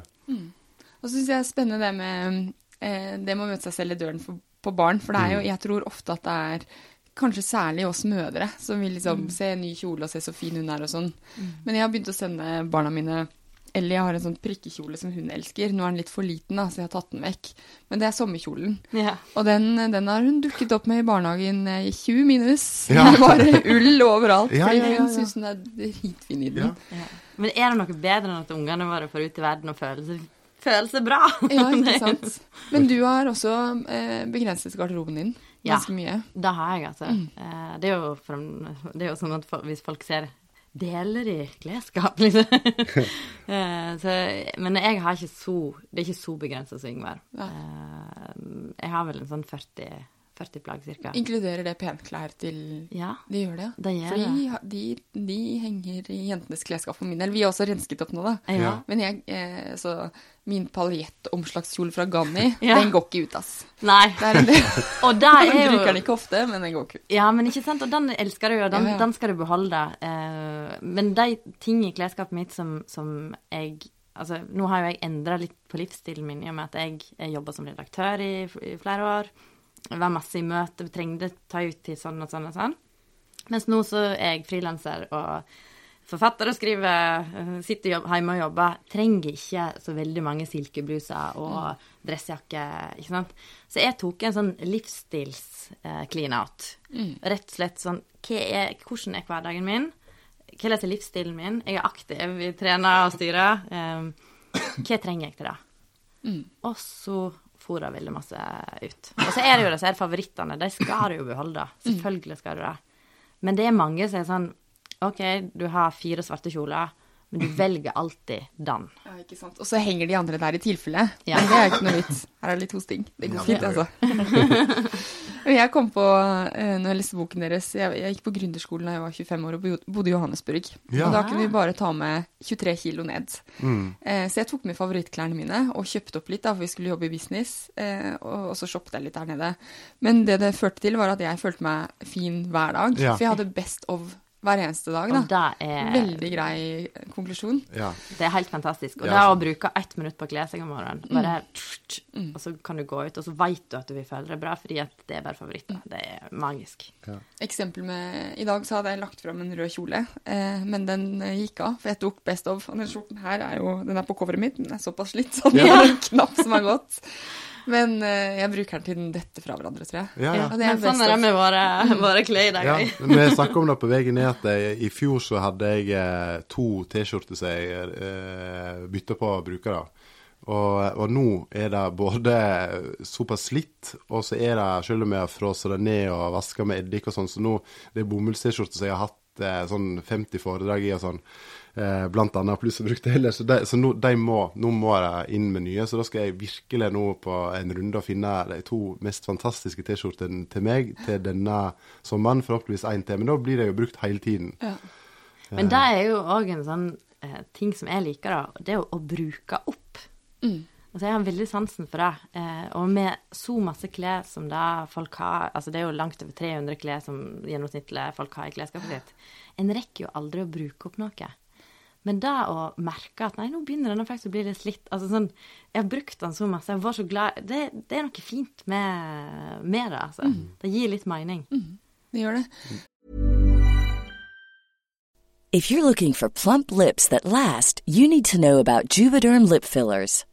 Og så syns jeg det er spennende det med eh, det med å møte seg selv i døren for, på barn. For det er jo, jeg tror ofte at det er kanskje særlig oss mødre som vil liksom se en ny kjole og se så fin hun er og sånn. Men jeg har begynt å sende barna mine Ellie har en sånn prikkekjole som hun elsker. Nå er den litt for liten, da, så jeg har tatt den vekk. Men det er sommerkjolen. Ja. Og den, den har hun dukket opp med i barnehagen eh, i 20 minus. Ja. Det er bare ull overalt. Ja, ja, ja, ja. hun syns hun er dritfin i den. Ja. Ja. Men er det noe bedre enn at ungene våre får ut i verden og føler seg, føler seg bra? Ja, ikke *laughs* sant. Men du har også eh, begrenset garderoben din Ja. ganske mye. Det har jeg, altså. Mm. Det er jo, det er jo sånn at hvis folk ser deler i klesskap, *laughs* liksom? Eh, så, men jeg har ikke så Det er ikke så begrensa som Yngvar. Eh, jeg har vel en sånn 40, 40 plagg ca. Inkluderer det penklær til Ja, De gjør det, ja. det gjør Fordi de, de, de henger i jentenes klesskap for min del. Vi har også rensket opp nå, da. Ja. Men jeg, eh, så min paljettomslagskjole fra Ganni, *laughs* Ja. den går ikke ut, ass. Nei. Det er en. *laughs* Og der er *laughs* jo bruker den ikke ofte, men den går ikke ut. Ja, men ikke sant, og den elsker du og den, Ja, ja. den skal du beholde. Eh, men de ting i klesskapet mitt som, som jeg Altså, nå har jo jeg endra litt på livsstilen min i og med at jeg, jeg jobba som redaktør i, i flere år. Var masse i møte, vi trengte ta ut til sånn og sånn og sånn. Mens nå så er jeg frilanser og forfatter og skriver, eh, sitter jobb, hjemme og jobber. Trenger ikke så veldig mange silkebluser og dressjakke, ikke sant. Så jeg tok en sånn livsstils-clean-out. Rett og slett sånn hva er, Hvordan er hverdagen min? Hvordan er livsstilen min? Jeg er aktiv, vi trener og styrer. Um, hva trenger jeg til det? Og så jeg veldig masse ut. Og så er det jo disse favorittene. De skal du jo beholde. Selvfølgelig skal du det. Men det er mange som er sånn OK, du har fire svarte kjoler, men du velger alltid den. Ja, ikke sant. Og så henger de andre der i tilfelle. Ja. Men det er jo ikke noe vits. Her er det litt hosting. Det går fint, altså. *laughs* Jeg kom på, eh, når jeg leste boken deres Jeg, jeg gikk på gründerskolen da jeg var 25 år og bodde i Johannesburg. Ja. Og da kunne vi bare ta med 23 kilo ned. Mm. så jeg tok med favorittklærne mine og kjøpte opp litt, da, for vi skulle jobbe i business. Eh, og så shoppet jeg litt der nede. Men det det førte til, var at jeg følte meg fin hver dag. Ja. For jeg hadde best of hver eneste dag, da. Og det er, Veldig grei konklusjon. Ja. det er helt fantastisk. Og Ja, det å bruke ett minutt på å kle seg om morgenen, bare og så kan du gå ut, og så vet du at du vil føle deg bra, fordi at det er bare favoritter. Det er magisk. Eksempel med I dag så hadde jeg lagt fram en rød kjole, eh, men den eh, gikk av, for jeg tok Best of. Og den skjorten her er jo Den er på coveret mitt, den er såpass slitt, så den Ja. har en knapp som har gått. Men eh, jeg bruker den til den detter fra hverandre, tror jeg. Ja, ja. Det er Men sånn er det med våre, *laughs* våre klær i dag. Ja, men Vi snakka om det på veien ned at jeg, i fjor så hadde jeg eh, to T-skjorter som jeg eh, bytta på å bruke. da. Og, og nå er det både såpass slitt, og så er det, selv om jeg har frosset det ned og vaska med eddik og sånn, så nå det er bomulls-T-skjorter som jeg har hatt eh, sånn 50 foredrag i og sånn, eh, blant annet, pluss jeg brukte heller, så, de, så nå, de må, nå må jeg inn med nye, så da skal jeg virkelig nå på en runde og finne de to mest fantastiske T-skjortene til meg til denne sommeren, forhåpentligvis én til, men da blir det jo brukt hele tiden. Ja. Men det er jo òg en sånn eh, ting som jeg liker, da. Det er jo å bruke opp. Altså, jeg har veldig sansen for det. Eh, og med så masse klær som det folk har Altså, det er jo langt over 300 klær som gjennomsnittlig folk har i klesskapet sitt. En rekker jo aldri å bruke opp noe. Men det å merke at nei, nå begynner den faktisk å bli litt slitt altså sånn, Jeg har brukt den så masse, jeg var så glad Det, det er noe fint med, med det, altså. Det gir litt mening. Det gjør det. If you're looking for plump lips that last, you need to know about Juvederm lip fillers.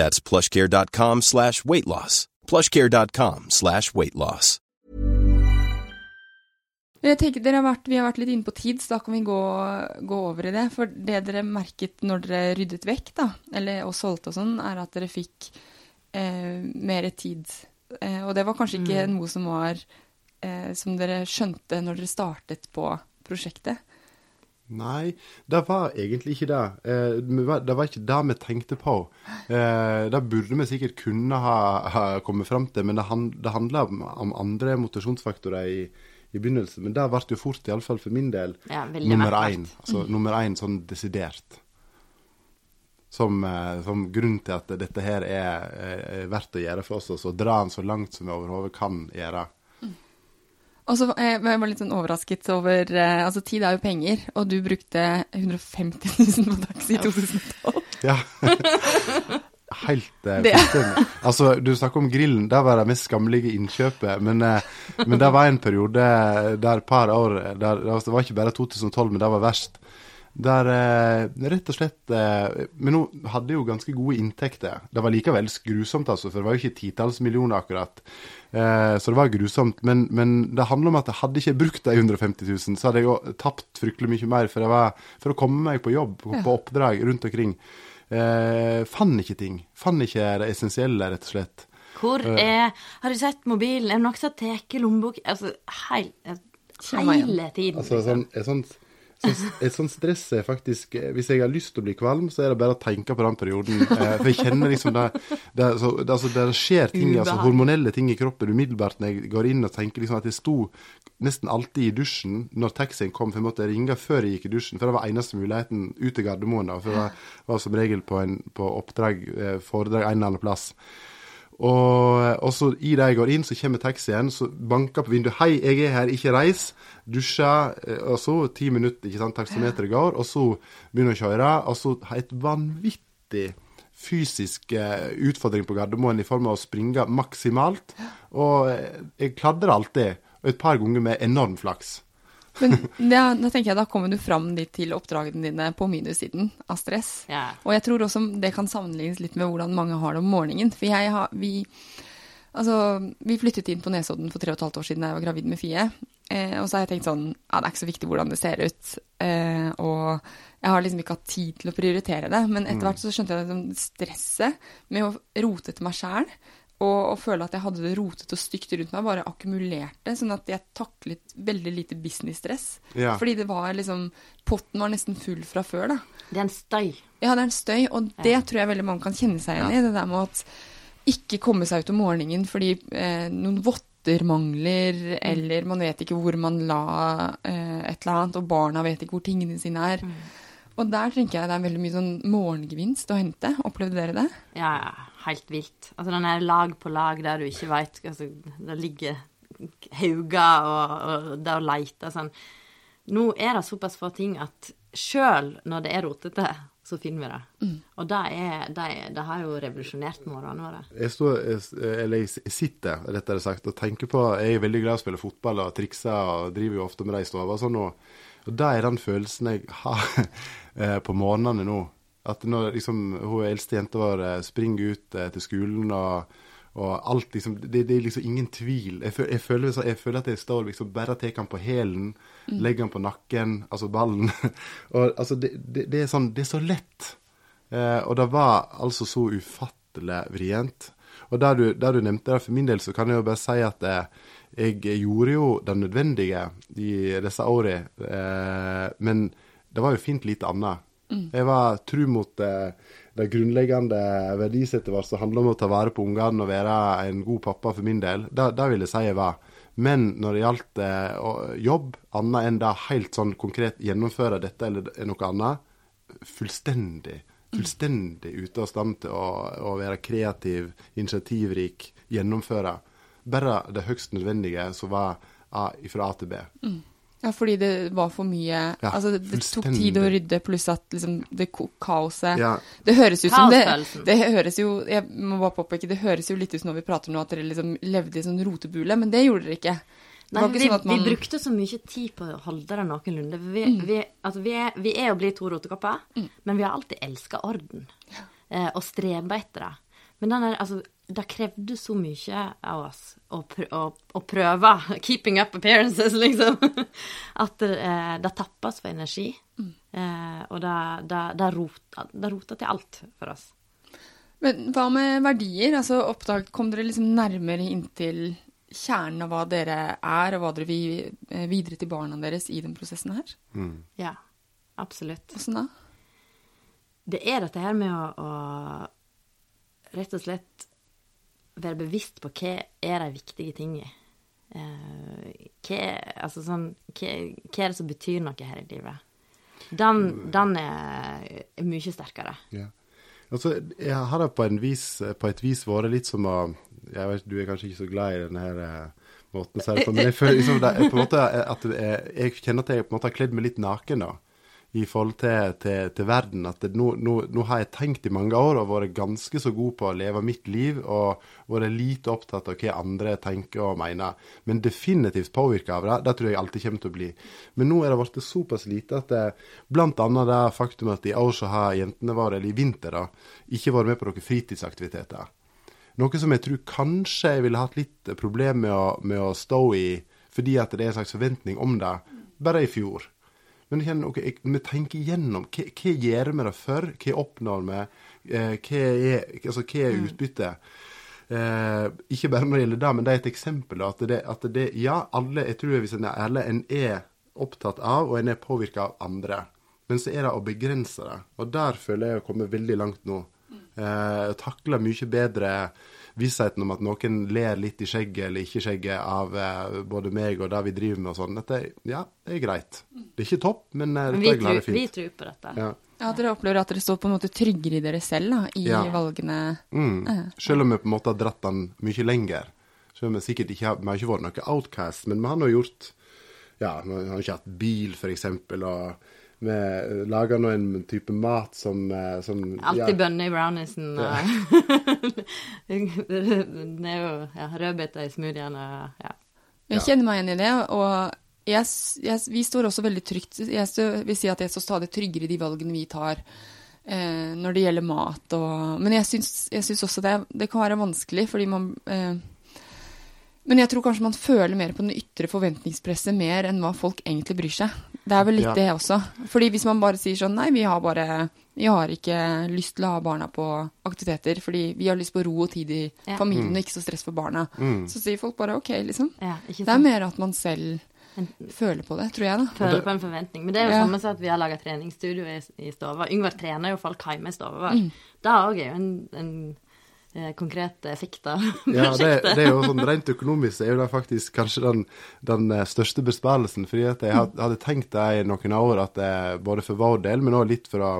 That's plushcare.com slash weight loss. plushcare.com slash weight loss. Jeg tenker dere har vært, Vi har vært litt inne på tid, så da kan vi gå, gå over i det. For det dere merket når dere ryddet vekk, da, eller og solgte og sånn, er at dere fikk eh, mer tid. Eh, og det var kanskje ikke Mm. noe som var eh, som dere skjønte når dere startet på prosjektet. Nei, det var egentlig ikke det. Eh, det var ikke det vi tenkte på. Eh, det burde vi sikkert kunne ha, kommet fram til, men det, han, handla om, andre motivasjonsfaktorer i, i begynnelsen. Men det ble jo fort, iallfall for min del, Ja, nummer én. Altså nummer én sånn desidert. Som, eh, som grunn til at dette her er, er verdt å gjøre for oss, og så dra den så langt som vi overhodet kan gjøre. Og så Jeg var litt sånn overrasket over eh, Altså, tid er jo penger, og du brukte 150 000 på taxi i 2012. Ja. *laughs* Helt eh, fullstendig. Altså, du snakker om grillen. Det var det mest skammelige innkjøpet. Men, eh, men det var en periode der et par år der, altså, Det var ikke bare 2012, men det var verst. Der eh, rett og slett eh, Men nå hadde jo ganske gode inntekter. Det var likevel grusomt, altså, for det var jo ikke titalls millioner akkurat. Eh, så det var grusomt. Men, men det handler om at jeg hadde ikke brukt de 150 000, så hadde jeg jo tapt fryktelig mye mer for, jeg var, for å komme meg på jobb, på, på oppdrag rundt omkring. Eh, fant ikke ting. Fant ikke det essensielle, rett og slett. Hvor er Har du sett mobilen? Er det noen som har tatt lommebok Altså heil, hele tiden. Altså, sånn, et sånt, sånn, et sånt stress er faktisk eh, Hvis jeg har lyst til å bli kvalm, så er det bare å tenke på den perioden. Eh, for jeg kjenner liksom det Det, så, det, altså, det skjer ting, altså hormonelle ting i kroppen umiddelbart når jeg går inn og tenker liksom at jeg sto nesten alltid i dusjen når taxien kom, for jeg måtte ringe før jeg gikk i dusjen. For det var eneste muligheten ut til Gardermoen. da, For jeg var, var som regel på, en, på oppdrag, eh, foredrag en eller annen plass. Og, og så i det jeg går inn, så kommer taxien, så banker på vinduet. 'Hei, jeg er her, ikke reis.' Dusjer, eh, og så ti minutter, ikke sant, taksameteret går, og så begynner jeg å kjøre. Og så har jeg et vanvittig fysisk eh, utfordring på Gardermoen i form av å springe maksimalt. Og eh, jeg kladrer alltid, og et par ganger med enorm flaks. Men *laughs* da, da tenker jeg da kommer du fram dit til oppdragene dine på minussiden av stress. Ja. Og jeg tror også det kan sammenlignes litt med hvordan mange har det om morgenen. For jeg har, vi, altså, vi flyttet inn på Nesodden for tre og et halvt år siden da jeg var gravid med Fie. Eh, og så har jeg tenkt sånn Ja, det er ikke så viktig hvordan det ser ut. Eh, og jeg har liksom ikke hatt tid til å prioritere det. Men etter hvert så skjønte jeg liksom stresset med å rote til meg sjæl. Og, og føle at jeg hadde det rotete og stygt rundt meg, bare akkumulerte. Sånn at jeg taklet veldig lite businessstress. Ja. Fordi det var liksom Potten var nesten full fra før, da. Det er en støy. Ja, det er en støy, og det tror jeg veldig mange kan kjenne seg igjen i. Det der med at ikke komme seg ut om morgenen fordi eh, noen votter mangler, eller man vet ikke hvor man la eh, et eller annet, og barna vet ikke hvor tingene sine er. Og der tenker jeg det er veldig mye sånn morgengevinst å hente. Opplevde dere det? Ja, ja. Helt vilt. Altså den er lag på lag der du ikke veit altså, Det ligger hauger og, og det å leite sånn. Nå er det såpass få ting at sjøl når det er rotete, så finner vi det. Og det, er, det, er, det har jo revolusjonert morgenene våre. Jeg, står, eller jeg sitter rettere sagt, og tenker på Jeg er veldig glad i å spille fotball og trikse og driver jo ofte med det i stua. og Sånn, og, og det er den følelsen jeg har *laughs* eh, på morgenene nå. At når liksom, hun eldste jenta vår eh, springer ut eh, til skolen og, og alt liksom det, det er liksom ingen tvil. Jeg, føl, jeg, føler, jeg føler at jeg står liksom bare tar han på hælen, legger han på nakken, altså ballen. *laughs* og altså, det, det, det er sånn Det er så lett. Eh, og det var altså så ufattelig vrient. Og der du, der du nevnte det, for min del så kan jeg jo bare si at eh, jeg gjorde jo det nødvendige i disse årene, eh, men det var jo fint lite annet. Jeg var tru mot eh, det grunnleggende verdisettet vårt som handler om å ta vare på ungene og være en god pappa for min del. Det, vil jeg si jeg var. Men når det gjaldt eh, jobb, annet enn det helt sånn konkret gjennomføre dette eller noe annet, fullstendig fullstendig ute av stand til å, å være kreativ, initiativrik, gjennomføre. Bare det høgst nødvendige som var A, fra A til B. Ja, fordi det var for mye Ja, Altså, det, det tok tid å rydde, pluss at liksom det kaoset Ja. Det høres ut som det Det høres jo Jeg må bare påpeke, det høres jo litt ut som når vi prater nå, at dere liksom levde i sånn rotebule, men det gjorde dere ikke. Nei, vi, sånn man vi brukte så mye tid på å holde det noenlunde. Vi, vi, altså, vi, er, vi er jo blitt to rotekopper, men vi har alltid elska orden. Eh, og streba etter det. Men den er, altså, det krevde så mye av oss å, pr å, å prøve. *laughs* Keeping up appearances, liksom. *laughs* At eh, det tappes for energi. Eh, og det, det, det, rota, det rota til alt for oss. Men hva med verdier? Altså, oppdag, kom dere liksom nærmere inntil kjernen av hva dere er, og hva dere vil eh, videre til barna deres i den prosessen her? Ja, absolutt. Åssen da? Det er dette her med å, å rett og slett være bevisst på hva er de viktige tingene. Eh, hva, altså sånn, hva, hva er det som betyr noe her i livet? Den, den er, er mye sterkere. Ja. Altså, jeg har det på, på et vis vært litt som å jeg vet, Du er kanskje ikke så glad i denne her, eh, måten å si det på, men jeg føler liksom det, på en måte at jeg, jeg kjenner at jeg på en måte har kledd meg litt naken da, i forhold til, til, til verden. At det, nå, nå, nå har jeg tenkt i mange år og vært ganske så god på å leve mitt liv og vært lite opptatt av hva andre tenker og mener. Men definitivt påvirka av det. Det tror jeg alltid kommer til å bli. Men nå er det blitt såpass lite at det, annet det faktum at i år så har jentene våre, eller i vinter, da, ikke vært med på noen fritidsaktiviteter. Noe som jeg tror kanskje jeg ville hatt litt problem med å, med å stå i, fordi at det er en slags forventning om det, bare i fjor. Men jeg kjenner, ok, jeg, vi tenker igjennom hva, hva gjør vi det for, hva oppnår vi, eh, hva er, altså, hva er utbyttet? Eh, ikke bare når det gjelder det, men det er et eksempel. At det, at det ja, alle, jeg tror hvis en er ærlig, en er opptatt av, og en er påvirka av andre. Men så er det å begrense det. Og der føler jeg å komme veldig langt nå. Eh, takle mye bedre vissheten om at noen ler litt i skjegget eller ikke skjegget av eh, både meg og det vi driver med og sånn. Dette, ja, det er greit. Det er ikke topp, men eh, Men dette vi, er det tror, er vi tror på dette. Ja. Ja, Dere opplever at dere står på en måte tryggere i dere selv da, i Ja. valgene? Mm. Selv om vi på en måte har dratt den mye lenger. Selv om vi sikkert ikke har, vi har ikke vært noe outcast, men vi har nå gjort Ja, vi har ikke hatt bil, for eksempel, og vi lager nå en type mat som, eh, som Alltid ja, bønner i brownisen. Ja. *laughs* det er jo ja, rødbeter i smoothien og ja. Jeg kjenner meg igjen i det, og jeg, jeg, vi står også veldig trygt Jeg vil si at jeg står stadig tryggere i de valgene vi tar eh, når det gjelder mat og Men jeg syns, jeg syns også det, det kan være vanskelig, fordi man eh, Men jeg tror kanskje man føler mer på den ytre forventningspresset mer enn hva folk egentlig bryr seg. Det er vel litt Ja. det også. Fordi hvis man bare sier sånn Nei, vi har bare Vi har ikke lyst til å ha barna på aktiviteter fordi vi har lyst på ro og tid i Ja. familien og ikke så stress for barna. Så sier folk bare OK, liksom. ja ikke Det er mer at man selv føler på det, tror jeg, da. Føler på en forventning. Men det er jo Ja. samme som at vi har laga treningsstudio i, i stua. Yngvar trener jo folk hjemme i stua vår. Mm. Det òg er jo en, en eh, effekter *laughs* Ja, det, det er jo sånn Rent økonomisk er jo det faktisk kanskje den, den eh, største besparelsen. fordi at jeg hadde tenkt det i noen år, at eh, både for vår del, men òg litt for å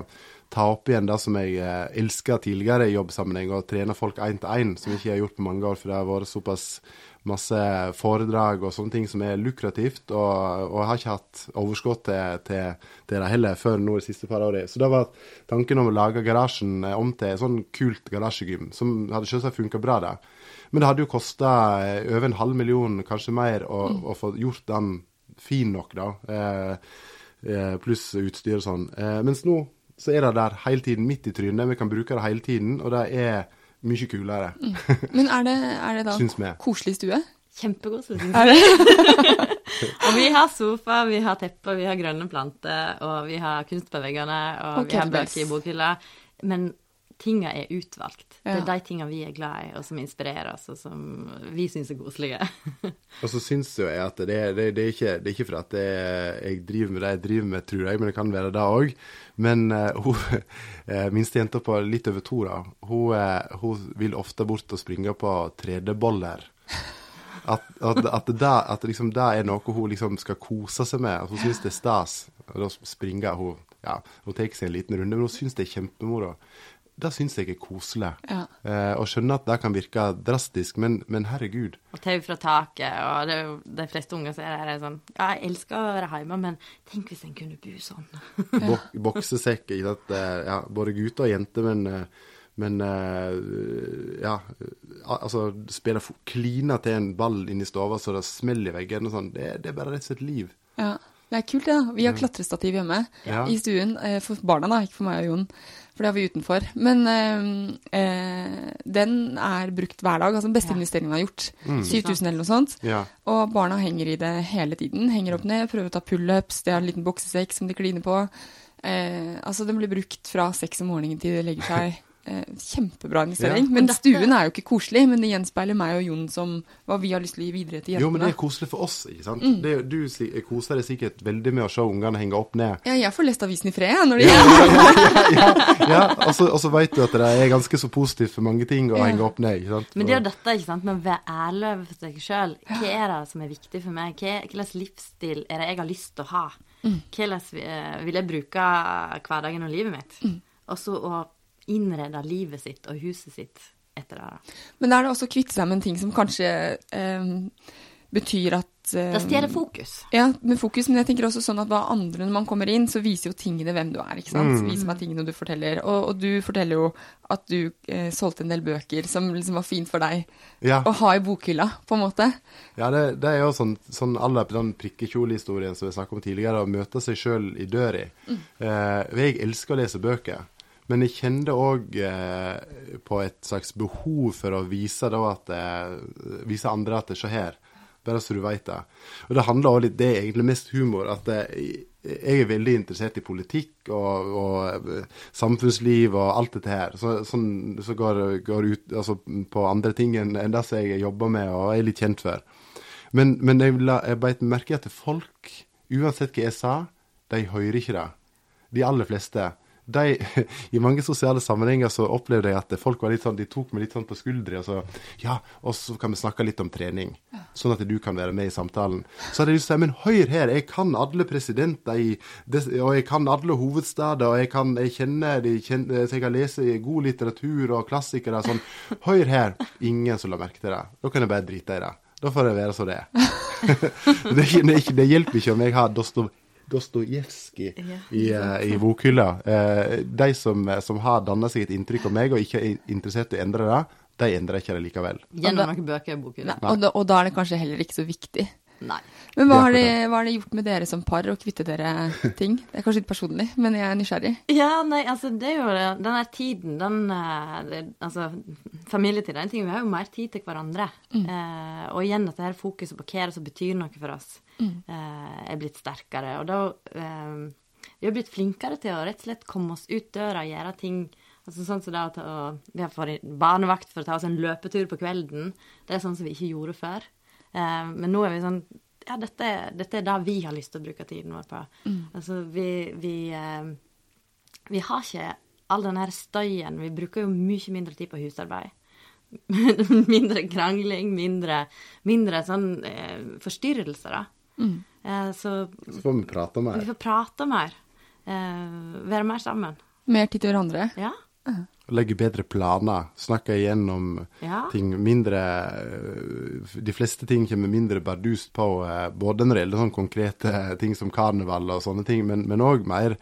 ta opp igjen det som jeg eh, elska tidligere i jobbsammenheng, å trene folk én til én, som jeg ikke har gjort på mange år, for det har vært såpass masse foredrag og sånne ting som er lukrativt, og, og jeg har ikke hatt overskudd til, til, til det heller før nå de siste par årene. Så da var tanken om å lage garasjen eh, om til et sånn kult garasjegym, som hadde selvsagt funka bra, det. Men det hadde jo kosta over en halv million, kanskje mer, å, å få gjort den fin nok, da. Eh, eh, pluss utstyr og sånn. Eh, mens nå så er det der hele tiden, midt i trynet. Vi kan bruke det hele tiden, og det er mye kulere, Men er det, er det da koselig stue? Kjempekoselig. stue, Er det? *laughs* Og vi har sofa, vi har tepper, vi har grønne planter, og vi har kunst på veggene, og Og vi har bøker i bokhylla. Men tinga er utvalgt. Det er de tinga vi er glad i, og som inspirerer oss, og som vi syns er koselige. *laughs* Og så syns jo jeg at det, det, det, er ikke, det er ikke for at jeg driver med det jeg driver med, tror jeg, men det kan være det òg. Men uh, hun minstejenta *laughs* minste jenta på litt over to, da, hun, eh, hun vil ofte bort og springe på tredeboller. At, at, at, det, at liksom det er noe hun liksom skal kose seg med. At hun syns det er stas. Og da springer hun ja, Hun tar seg en liten runde, men hun syns det er kjempemoro. Det syns jeg er koselig. Ja. Eh, og skjønner at det kan virke drastisk, men, men herregud. Og tau fra taket, og det er jo de fleste unger som er der, er sånn Ja, jeg elsker å være hjemme, men tenk hvis en kunne bo sånn. Bok boksesekk. Ikke sant? Ja, både gutter og jenter, men, eh, men eh, ja, altså spille klina til en ball inni stua så det smeller i veggen og sånn, det, det er bare rett og slett liv. Ja. Det er kult, det. da. Vi har klatrestativ hjemme Ja. i stuen. eh, For barna, da, ikke for meg og Jon. For det har vi utenfor. Men eh, eh, den er brukt hver dag. Altså den beste Ja. investeringen jeg har gjort. Mm. 7000 eller noe sånt. Ja. Og barna henger i det hele tiden. Henger opp ned, prøver å ta pullups. de har en liten boksesekk som de kliner på. Eh, altså den blir brukt fra seks om morgenen til det legger seg. *laughs* Eh, kjempebra investering. Ja. Men dette- stuen er jo ikke koselig, men det gjenspeiler meg og Jon som hva vi har lyst til å gi videre til jentene. Jo, men det er koselig for oss, ikke sant. Mm. Det, er du koser deg sikkert veldig med å se ungene henge opp ned. Ja, jeg får lest avisen i fred jeg, når de Ja, og så, og så vet du at det er ganske så positivt for mange ting å Ja. henge opp ned, ikke sant. Men det er jo dette, ikke sant, med å være ærlig overfor seg sjøl. Hva er det som er viktig for meg? Hva hva slags livsstil er det jeg har lyst til å ha? Hvordan eh, vil jeg bruke hverdagen og livet mitt? Og så å innrede livet sitt og huset sitt etter det. Men er det også å kvitte seg med en ting som kanskje eh, betyr at eh, Det stjeler fokus. Ja, med fokus, men jeg tenker også sånn at hva andre når man kommer inn, så viser jo tingene hvem du er, ikke sant. Mm. Viser meg tingene du forteller. Og, og du forteller jo at du eh, solgte en del bøker som liksom var fint for deg Ja. å ha i bokhylla, på en måte. Ja, det, det er jo sånn, sånn alle på den prikkekjolehistorien som vi snakket om tidligere, å møte seg sjøl i døra. Eh, jeg elsker å lese bøker, men jeg kjente òg eh, på et slags behov for å vise, at, eh, vise andre at se her, bare så du veit det. Og det handler også litt Det er egentlig mest humor. at eh, jeg er veldig interessert i politikk og, og eh, samfunnsliv og alt dette her. Så, sånn, så går, går ut altså, på andre ting enn det som jeg jobber med og er litt kjent for. Men, men jeg, la, jeg beit merke at folk, uansett hva jeg sa, de hører ikke det. De aller fleste. De, *laughs* I mange sosiale sammenhenger så opplevde jeg at folk var litt sånn, de tok meg litt sånn på skuldra og så Ja, og så kan vi snakke litt om trening, sånn at du kan være med i samtalen. Så hadde jeg lyst til å si, men hør her, jeg kan alle presidenter i Og jeg kan alle hovedstader, og jeg kan jeg kjenner, de kjenner Så jeg kan lese god litteratur og klassikere sånn. Hør her. Ingen som la merke til det. Da kan jeg bare drite i det. Da får det være som det er. *laughs* det, det, det hjelper ikke om jeg har Dostov, Dostojevskij i, eh, i bokhylla. Eh, de som, som har danna seg et inntrykk av meg og ikke er interessert i å endre det, de endrer ikke det likevel. Gjennom noen bøker i bokhylla. Og da, og da er det kanskje heller ikke så viktig. Nei. Men hva har, det, hva har det gjort med dere som par å kvitte dere ting? Det er kanskje litt personlig, men jeg er nysgjerrig. Ja, nei, altså det er jo det- den der tiden, den eh, Altså familietid er en ting. Vi har jo mer tid til hverandre. Eh, og igjen at det her fokuset på hva det som betyr noe for oss, eh, er blitt sterkere. Og da eh, Vi har blitt flinkere til å rett og slett komme oss ut døra og gjøre ting Altså sånn som det å Vi har fått barnevakt for å ta oss en løpetur på kvelden. Det er sånn som vi ikke gjorde før. Eh, men nå er vi sånn Ja, dette, dette er det vi har lyst til å bruke tiden vår på. Altså, vi, vi eh, vi har ikke all den her støyen. Vi bruker jo mye mindre tid på husarbeid. *laughs* mindre krangling, mindre, mindre sånn eh, forstyrrelser, da. Eh, så Så får vi prate vi får prate mer. Eh, være mer sammen. Mer tid til hverandre. Ja. Legge bedre planer. Snakke igjennom Ja. ting mindre eh, De fleste ting kommer mindre bardust på, eh, både når det gjelder sånne konkrete ting som karneval og sånne ting, men òg mer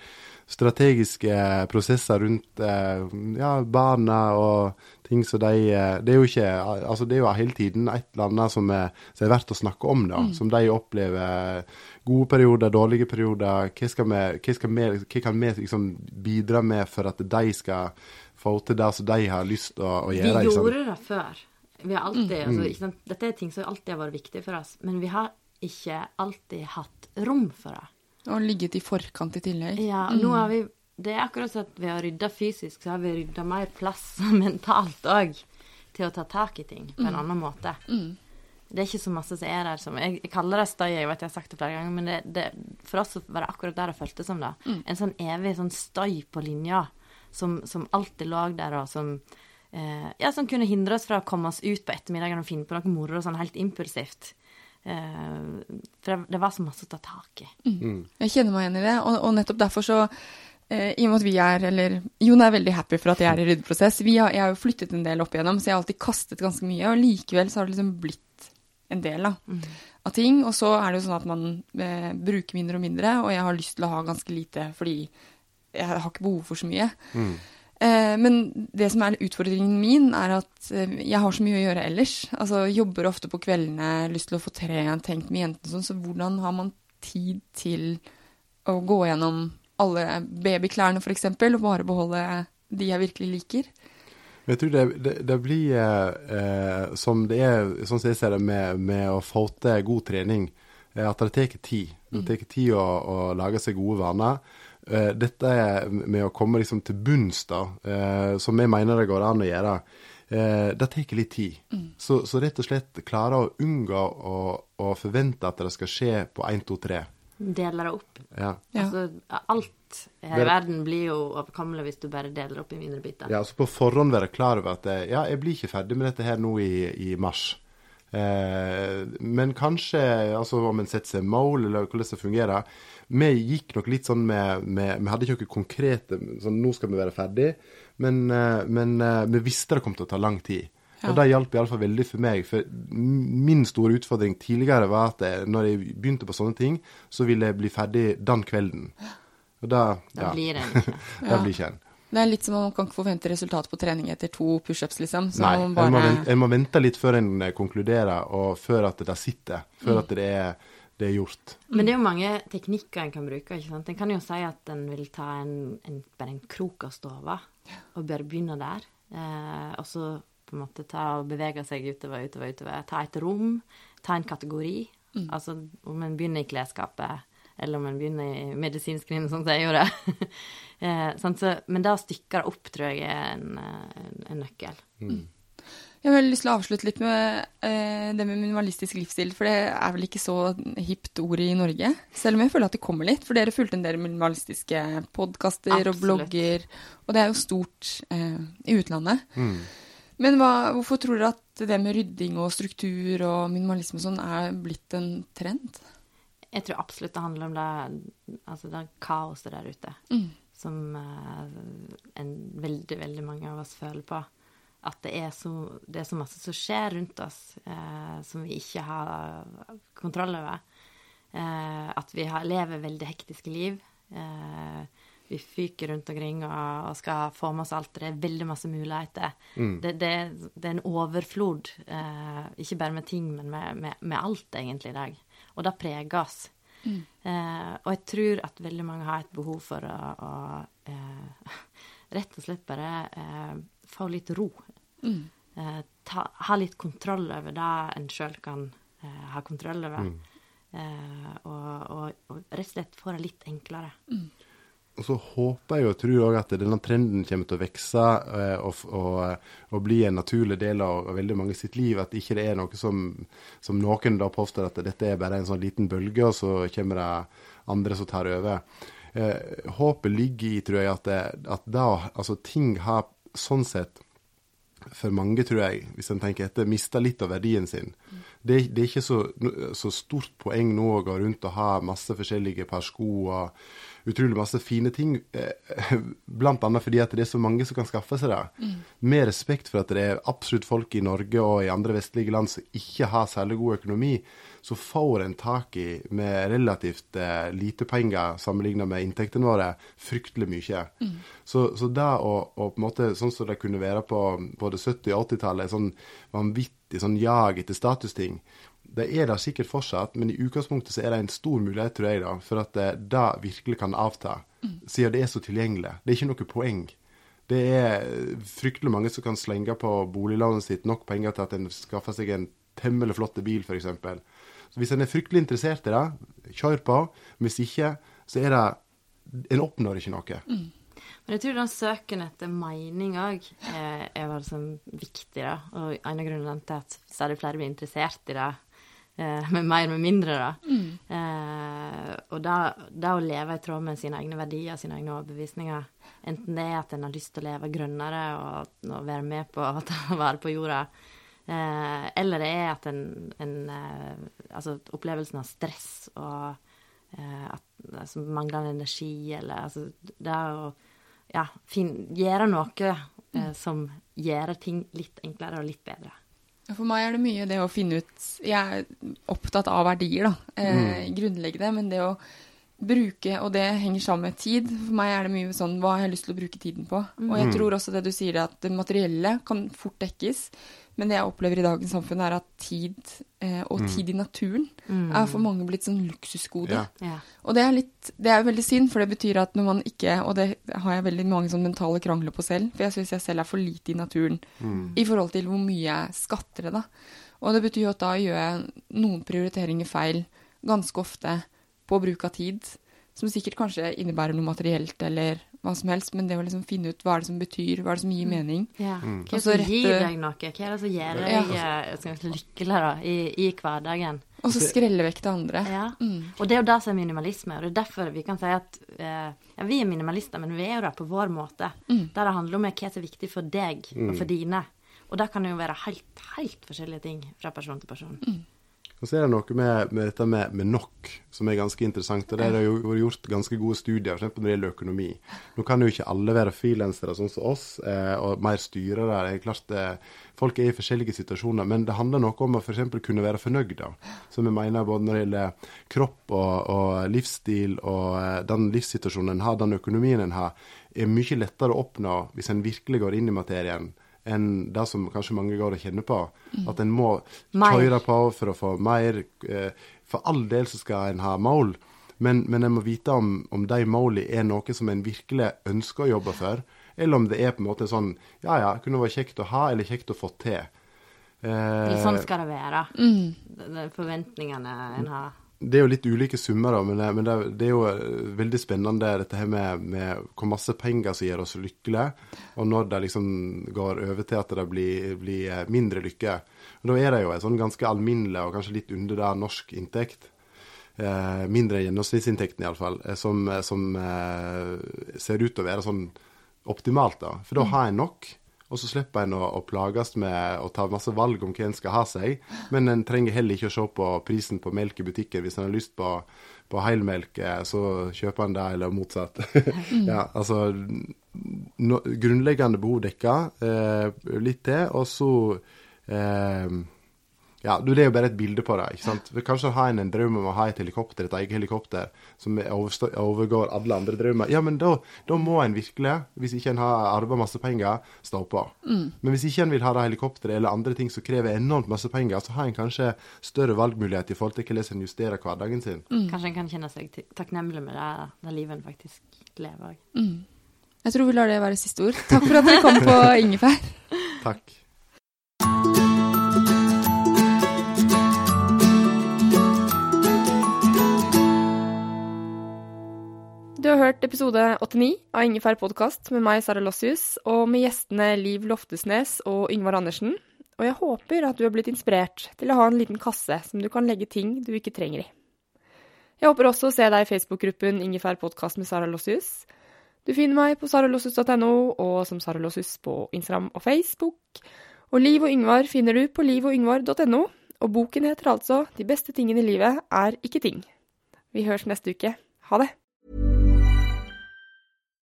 strategiske prosesser rundt eh, ja, barna og ting som de Det er jo ikke Altså, det er jo hele tiden et eller annet som er, som er verdt å snakke om, da. Som de opplever. Gode perioder, dårlige perioder. Hva, skal vi, hva, skal vi, hva kan vi liksom bidra med for at de skal få til det som de har lyst til å, å gjøre? Vi gjorde det før. Vi har alltid, altså, ikke sant? Dette er ting som alltid har vært viktig for oss, men vi har ikke alltid hatt rom for det. Og ligget i forkant i tillegg. Ja, nå har vi Det er akkurat sånn at vi har rydda fysisk, så har vi rydda mer plass *laughs* mentalt òg til å ta tak i ting på en annen måte. Det er ikke så masse som er der som Jeg, jeg kaller det støy, jeg vet jeg har sagt det flere ganger, men det, det, for oss var det akkurat der det føltes som det. En sånn evig sånn støy på linja som, som alltid lå der, og som eh, Ja, som kunne hindre oss fra å komme oss ut på ettermiddagen og finne på noe moro sånn helt impulsivt. Eh, for det, det var så masse å ta tak i. Jeg kjenner meg igjen i det, og, og nettopp derfor så eh, I og med at vi er, eller Jon er veldig happy for at jeg er i ryddeprosess. Vi har, jeg har jo flyttet en del opp igjennom, så jeg har alltid kastet ganske mye, og likevel så har det liksom blitt en del da, av ting. Og så er det jo sånn at man eh, bruker mindre og mindre, og jeg har lyst til å ha ganske lite fordi jeg har ikke behov for så mye. Eh, men det som er utfordringen min, er at eh, jeg har så mye å gjøre ellers. Altså jobber ofte på kveldene, lyst til å få trent, tenkt med jentene sånn, så hvordan har man tid til å gå gjennom alle babyklærne f.eks., og bare beholde de jeg virkelig liker. Jeg tror det, det, det blir eh, som det er, sånn som jeg ser det, med, med å få til god trening. Eh, at det tar tid. Det tar tid å, å lage seg gode vaner. Eh, dette med å komme liksom til bunns, da, eh, som jeg mener det går an å gjøre. Eh, det tar litt tid. Så, så rett og slett klare å unngå å, å forvente at det skal skje på 1, 2, 3. Deler det opp. Ja. Ja. Altså, alt her i verden blir jo overkommelig hvis du bare deler opp i mindre biter. Ja, altså på forhånd være klar over at ja, jeg blir ikke ferdig med dette her nå i, i mars. Eh, men kanskje, altså om en setter seg mål, eller hvordan det fungerer. Vi gikk nok litt sånn med, med Vi hadde ikke noe konkrete sånn nå skal vi være ferdig, men, eh, men eh, vi visste det kom til å ta lang tid. Og det hjalp iallfall veldig for meg. For min store utfordring tidligere var at jeg, når jeg begynte på sånne ting, så ville jeg bli ferdig den kvelden. Og da, Da ja, blir det *laughs* en. da blir ikke en. Det er litt som om man kan ikke forvente resultat på trening etter to pushups, liksom. Så Nei, man en må, vente, jeg, må vente litt før en eh, konkluderer, og før at det sitter. Før at det er, det er gjort. Men det er jo mange teknikker en kan bruke. ikke sant? En kan jo si at en vil ta en, en, bare en krok av stova, og bare begynne der. Eh, og så på en måte ta og bevege seg utover, utover, utover. Ta et rom, ta en kategori. Altså om en begynner i klesskapet, eller om en begynner i medisinskrinet, sånn som jeg gjorde. *laughs* eh, sant? så, men det å stykke opp, tror jeg er en, en, en nøkkel. Jeg har lyst til å avslutte litt med eh, det med minimalistisk livsstil, for det er vel ikke så hipt ord i Norge. Selv om jeg føler at det kommer litt, for dere fulgte en del minimalistiske podkaster og blogger, og det er jo stort eh, i utlandet. Men hva, hvorfor tror dere at det med rydding og struktur og minimalisme og sånn er blitt en trend? Jeg tror absolutt det handler om det, altså det kaoset der ute. Som eh, en veldig, veldig mange av oss føler på. At det er så, det er så masse som skjer rundt oss eh, som vi ikke har kontroll over. Eh, at vi har, lever veldig hektiske liv. Eh, vi fyker rundt omkring og, og skal få med oss alt. Det er veldig masse muligheter. Det, det, det er en overflod, eh, ikke bare med ting, men med, med, med alt, egentlig, i dag. Og det preger oss. Eh, og jeg tror at veldig mange har et behov for å, å eh, *laughs* rett og slett bare eh, få litt ro. Eh, ta, ha litt kontroll over det en sjøl kan eh, ha kontroll over. Eh, og, og, og rett og slett få det litt enklere. Og så håper jeg og tror òg at denne trenden kommer til å vokse eh, og, og, og bli en naturlig del av, av veldig mange sitt liv. At ikke det er noe som, som noen da påstår at dette er bare en sånn liten bølge, og så kommer det andre som tar over. Eh, håpet ligger i, tror jeg, at, det, at da, altså, ting har sånn sett for mange, tror jeg, hvis en tenker etter, mister litt av verdien sin. Det, det er ikke så, så stort poeng nå å gå rundt og ha masse forskjellige par sko og utrolig masse fine ting, eh, *laughs* blant annet fordi at det er så mange som kan skaffe seg det. Med respekt for at det er absolutt folk i Norge og i andre vestlige land som ikke har særlig god økonomi, så får en tak i, med relativt eh, lite penger sammenlignet med inntektene våre, fryktelig mye. Så, så det å på en måte, sånn som det kunne være på både 70- og 80-tallet, sånn vanvittig sånn jag etter statusting, det er det sikkert fortsatt, men i utgangspunktet så er det en stor mulighet, tror jeg, da, for at det, da virkelig kan avta. Siden det er så tilgjengelig. Det er ikke noe poeng. Det er fryktelig mange som kan slenge på boliglånet sitt nok penger til at en skaffer seg en temmelig flott bil, f.eks. Så hvis en er fryktelig interessert i det, kjør på. Hvis ikke, så er det En oppnår ikke noe. Men jeg tror den søken etter mening òg er, er vel sånn viktig, da. Og en av grunnene til at stadig flere blir interessert i det, eh, med mer med mindre, da. Eh, og da å leve i tråd med sine egne verdier, sine egne overbevisninger, enten det er at en har lyst til å leve grønnere og, og være med på å ta vare på jorda, eh, eller det er at en, en eh, Altså opplevelsen av stress og eh, at, altså, manglende energi, eller altså Det å ja, fin, gjøre noe eh, som gjør ting litt enklere og litt bedre. For meg er det mye det å finne ut Jeg er opptatt av verdier, da. Eh, Grunnleggende. Men det å bruke, og det henger sammen med tid. For meg er det mye sånn hva har jeg lyst til å bruke tiden på? Og jeg tror også det du sier, at det materielle kan fort dekkes. Men det jeg opplever i dagens samfunn, er at tid, eh, og tid i naturen, er for mange blitt sånn luksusgode. Ja. Ja. Og det er litt, det er veldig synd, for det betyr at når man ikke Og det har jeg veldig mange sånn mentale krangler på selv, for jeg syns jeg selv er for lite i naturen i forhold til hvor mye jeg skatter det, da. Og det betyr jo at da gjør jeg noen prioriteringer feil ganske ofte på bruk av tid, som sikkert kanskje innebærer noe materielt eller hva som helst, men det å liksom finne ut hva er det som betyr, hva er det som gir mening. Ja. Hva er det som gir deg noe? Hva er det som gjør deg eh, vi si, lykkelig da, i, i hverdagen? Og så skrelle vekk det andre. Ja. Mm. Og det er jo det som er minimalisme. Og det er derfor vi kan si at eh, ja, vi er minimalister, men vi er jo det på vår måte. Mm. Der det handler om hva som er viktig for deg og for dine. Og det kan jo være helt, helt forskjellige ting fra person til person. Og så er det noe med, med dette med, med nok som er ganske interessant. og Der har jo vært gjort ganske gode studier, f.eks. når det gjelder økonomi. Nå kan jo ikke alle være frilansere sånn som oss, eh, og mer styrere. Det er klart eh, Folk er i forskjellige situasjoner, men det handler noe om å eksempel kunne være fornøyd. Som jeg mener både når det gjelder kropp og, og livsstil og eh, den livssituasjonen en har, den økonomien en har, er mye lettere å oppnå hvis en virkelig går inn i materien enn det som kanskje mange går og kjenner på. At en må tøyre på for å få mer. eh, For all del så skal en ha mål, men, men en må vite om, om de målene er noe som en virkelig ønsker å jobbe for, eller om det er på en måte sånn Ja ja, kunne vært kjekt å ha, eller kjekt å få til. Eh, sånn skal det være. Mm. De, de forventningene en har. Det er jo litt ulike summer, da, men, det- men det, det er jo eh, veldig spennende dette her med, med hvor masse penger som gjør oss lykkelige, og når det liksom går over til at det blir, blir eh, mindre lykke. Og Da er det jo en sånn ganske alminnelig og kanskje litt under det norsk inntekt. Eh, mindre enn gjennomsnittsinntekten iallfall, eh, som, eh, som eh, ser ut til å være sånn optimalt. da. For da har en nok. Og så slipper en å, å plages med å ta masse valg om hva en skal ha seg. Men en trenger heller ikke å se på prisen på melk i butikken. Hvis en har lyst på, på helmelk, eh, så kjøper en det, eller motsatt. *laughs* ja, altså no, Grunnleggende behov dekka, eh, litt til, og så eh, ja, du, Det er jo bare et bilde på det. ikke sant? Kanskje har en en drøm om å ha et helikopter, et eget helikopter som er overgår alle andre drømmer. Ja, men da, da må en virkelig, hvis ikke en har arva masse penger, stå på. Men hvis ikke en vil ha det helikopteret eller andre ting som krever enormt masse penger, så har en kanskje større valgmulighet i forhold til hvordan en justerer hverdagen sin. Kanskje en kan kjenne seg takknemlig med det, det livet en faktisk lever. Mm. Jeg tror vi lar det være siste ord. Takk for at dere kom på *laughs* Ingefær. Takk. Du har hørt episode 89 av Ingefær podkast med meg, Sara Lossius, og med gjestene Liv Loftesnes og Yngvar Andersen. Og jeg håper at du har blitt inspirert til å ha en liten kasse som du kan legge ting du ikke trenger i. Jeg håper også å se deg i Facebook-gruppen Ingefær podkast med Sara Lossius. Du finner meg på saralossius.no og som Sara Lossius på Instagram og Facebook. Og Liv og Yngvar finner du på livogyngvar.no, og boken heter altså De beste tingene i livet er ikke ting. Vi høres neste uke. Ha det!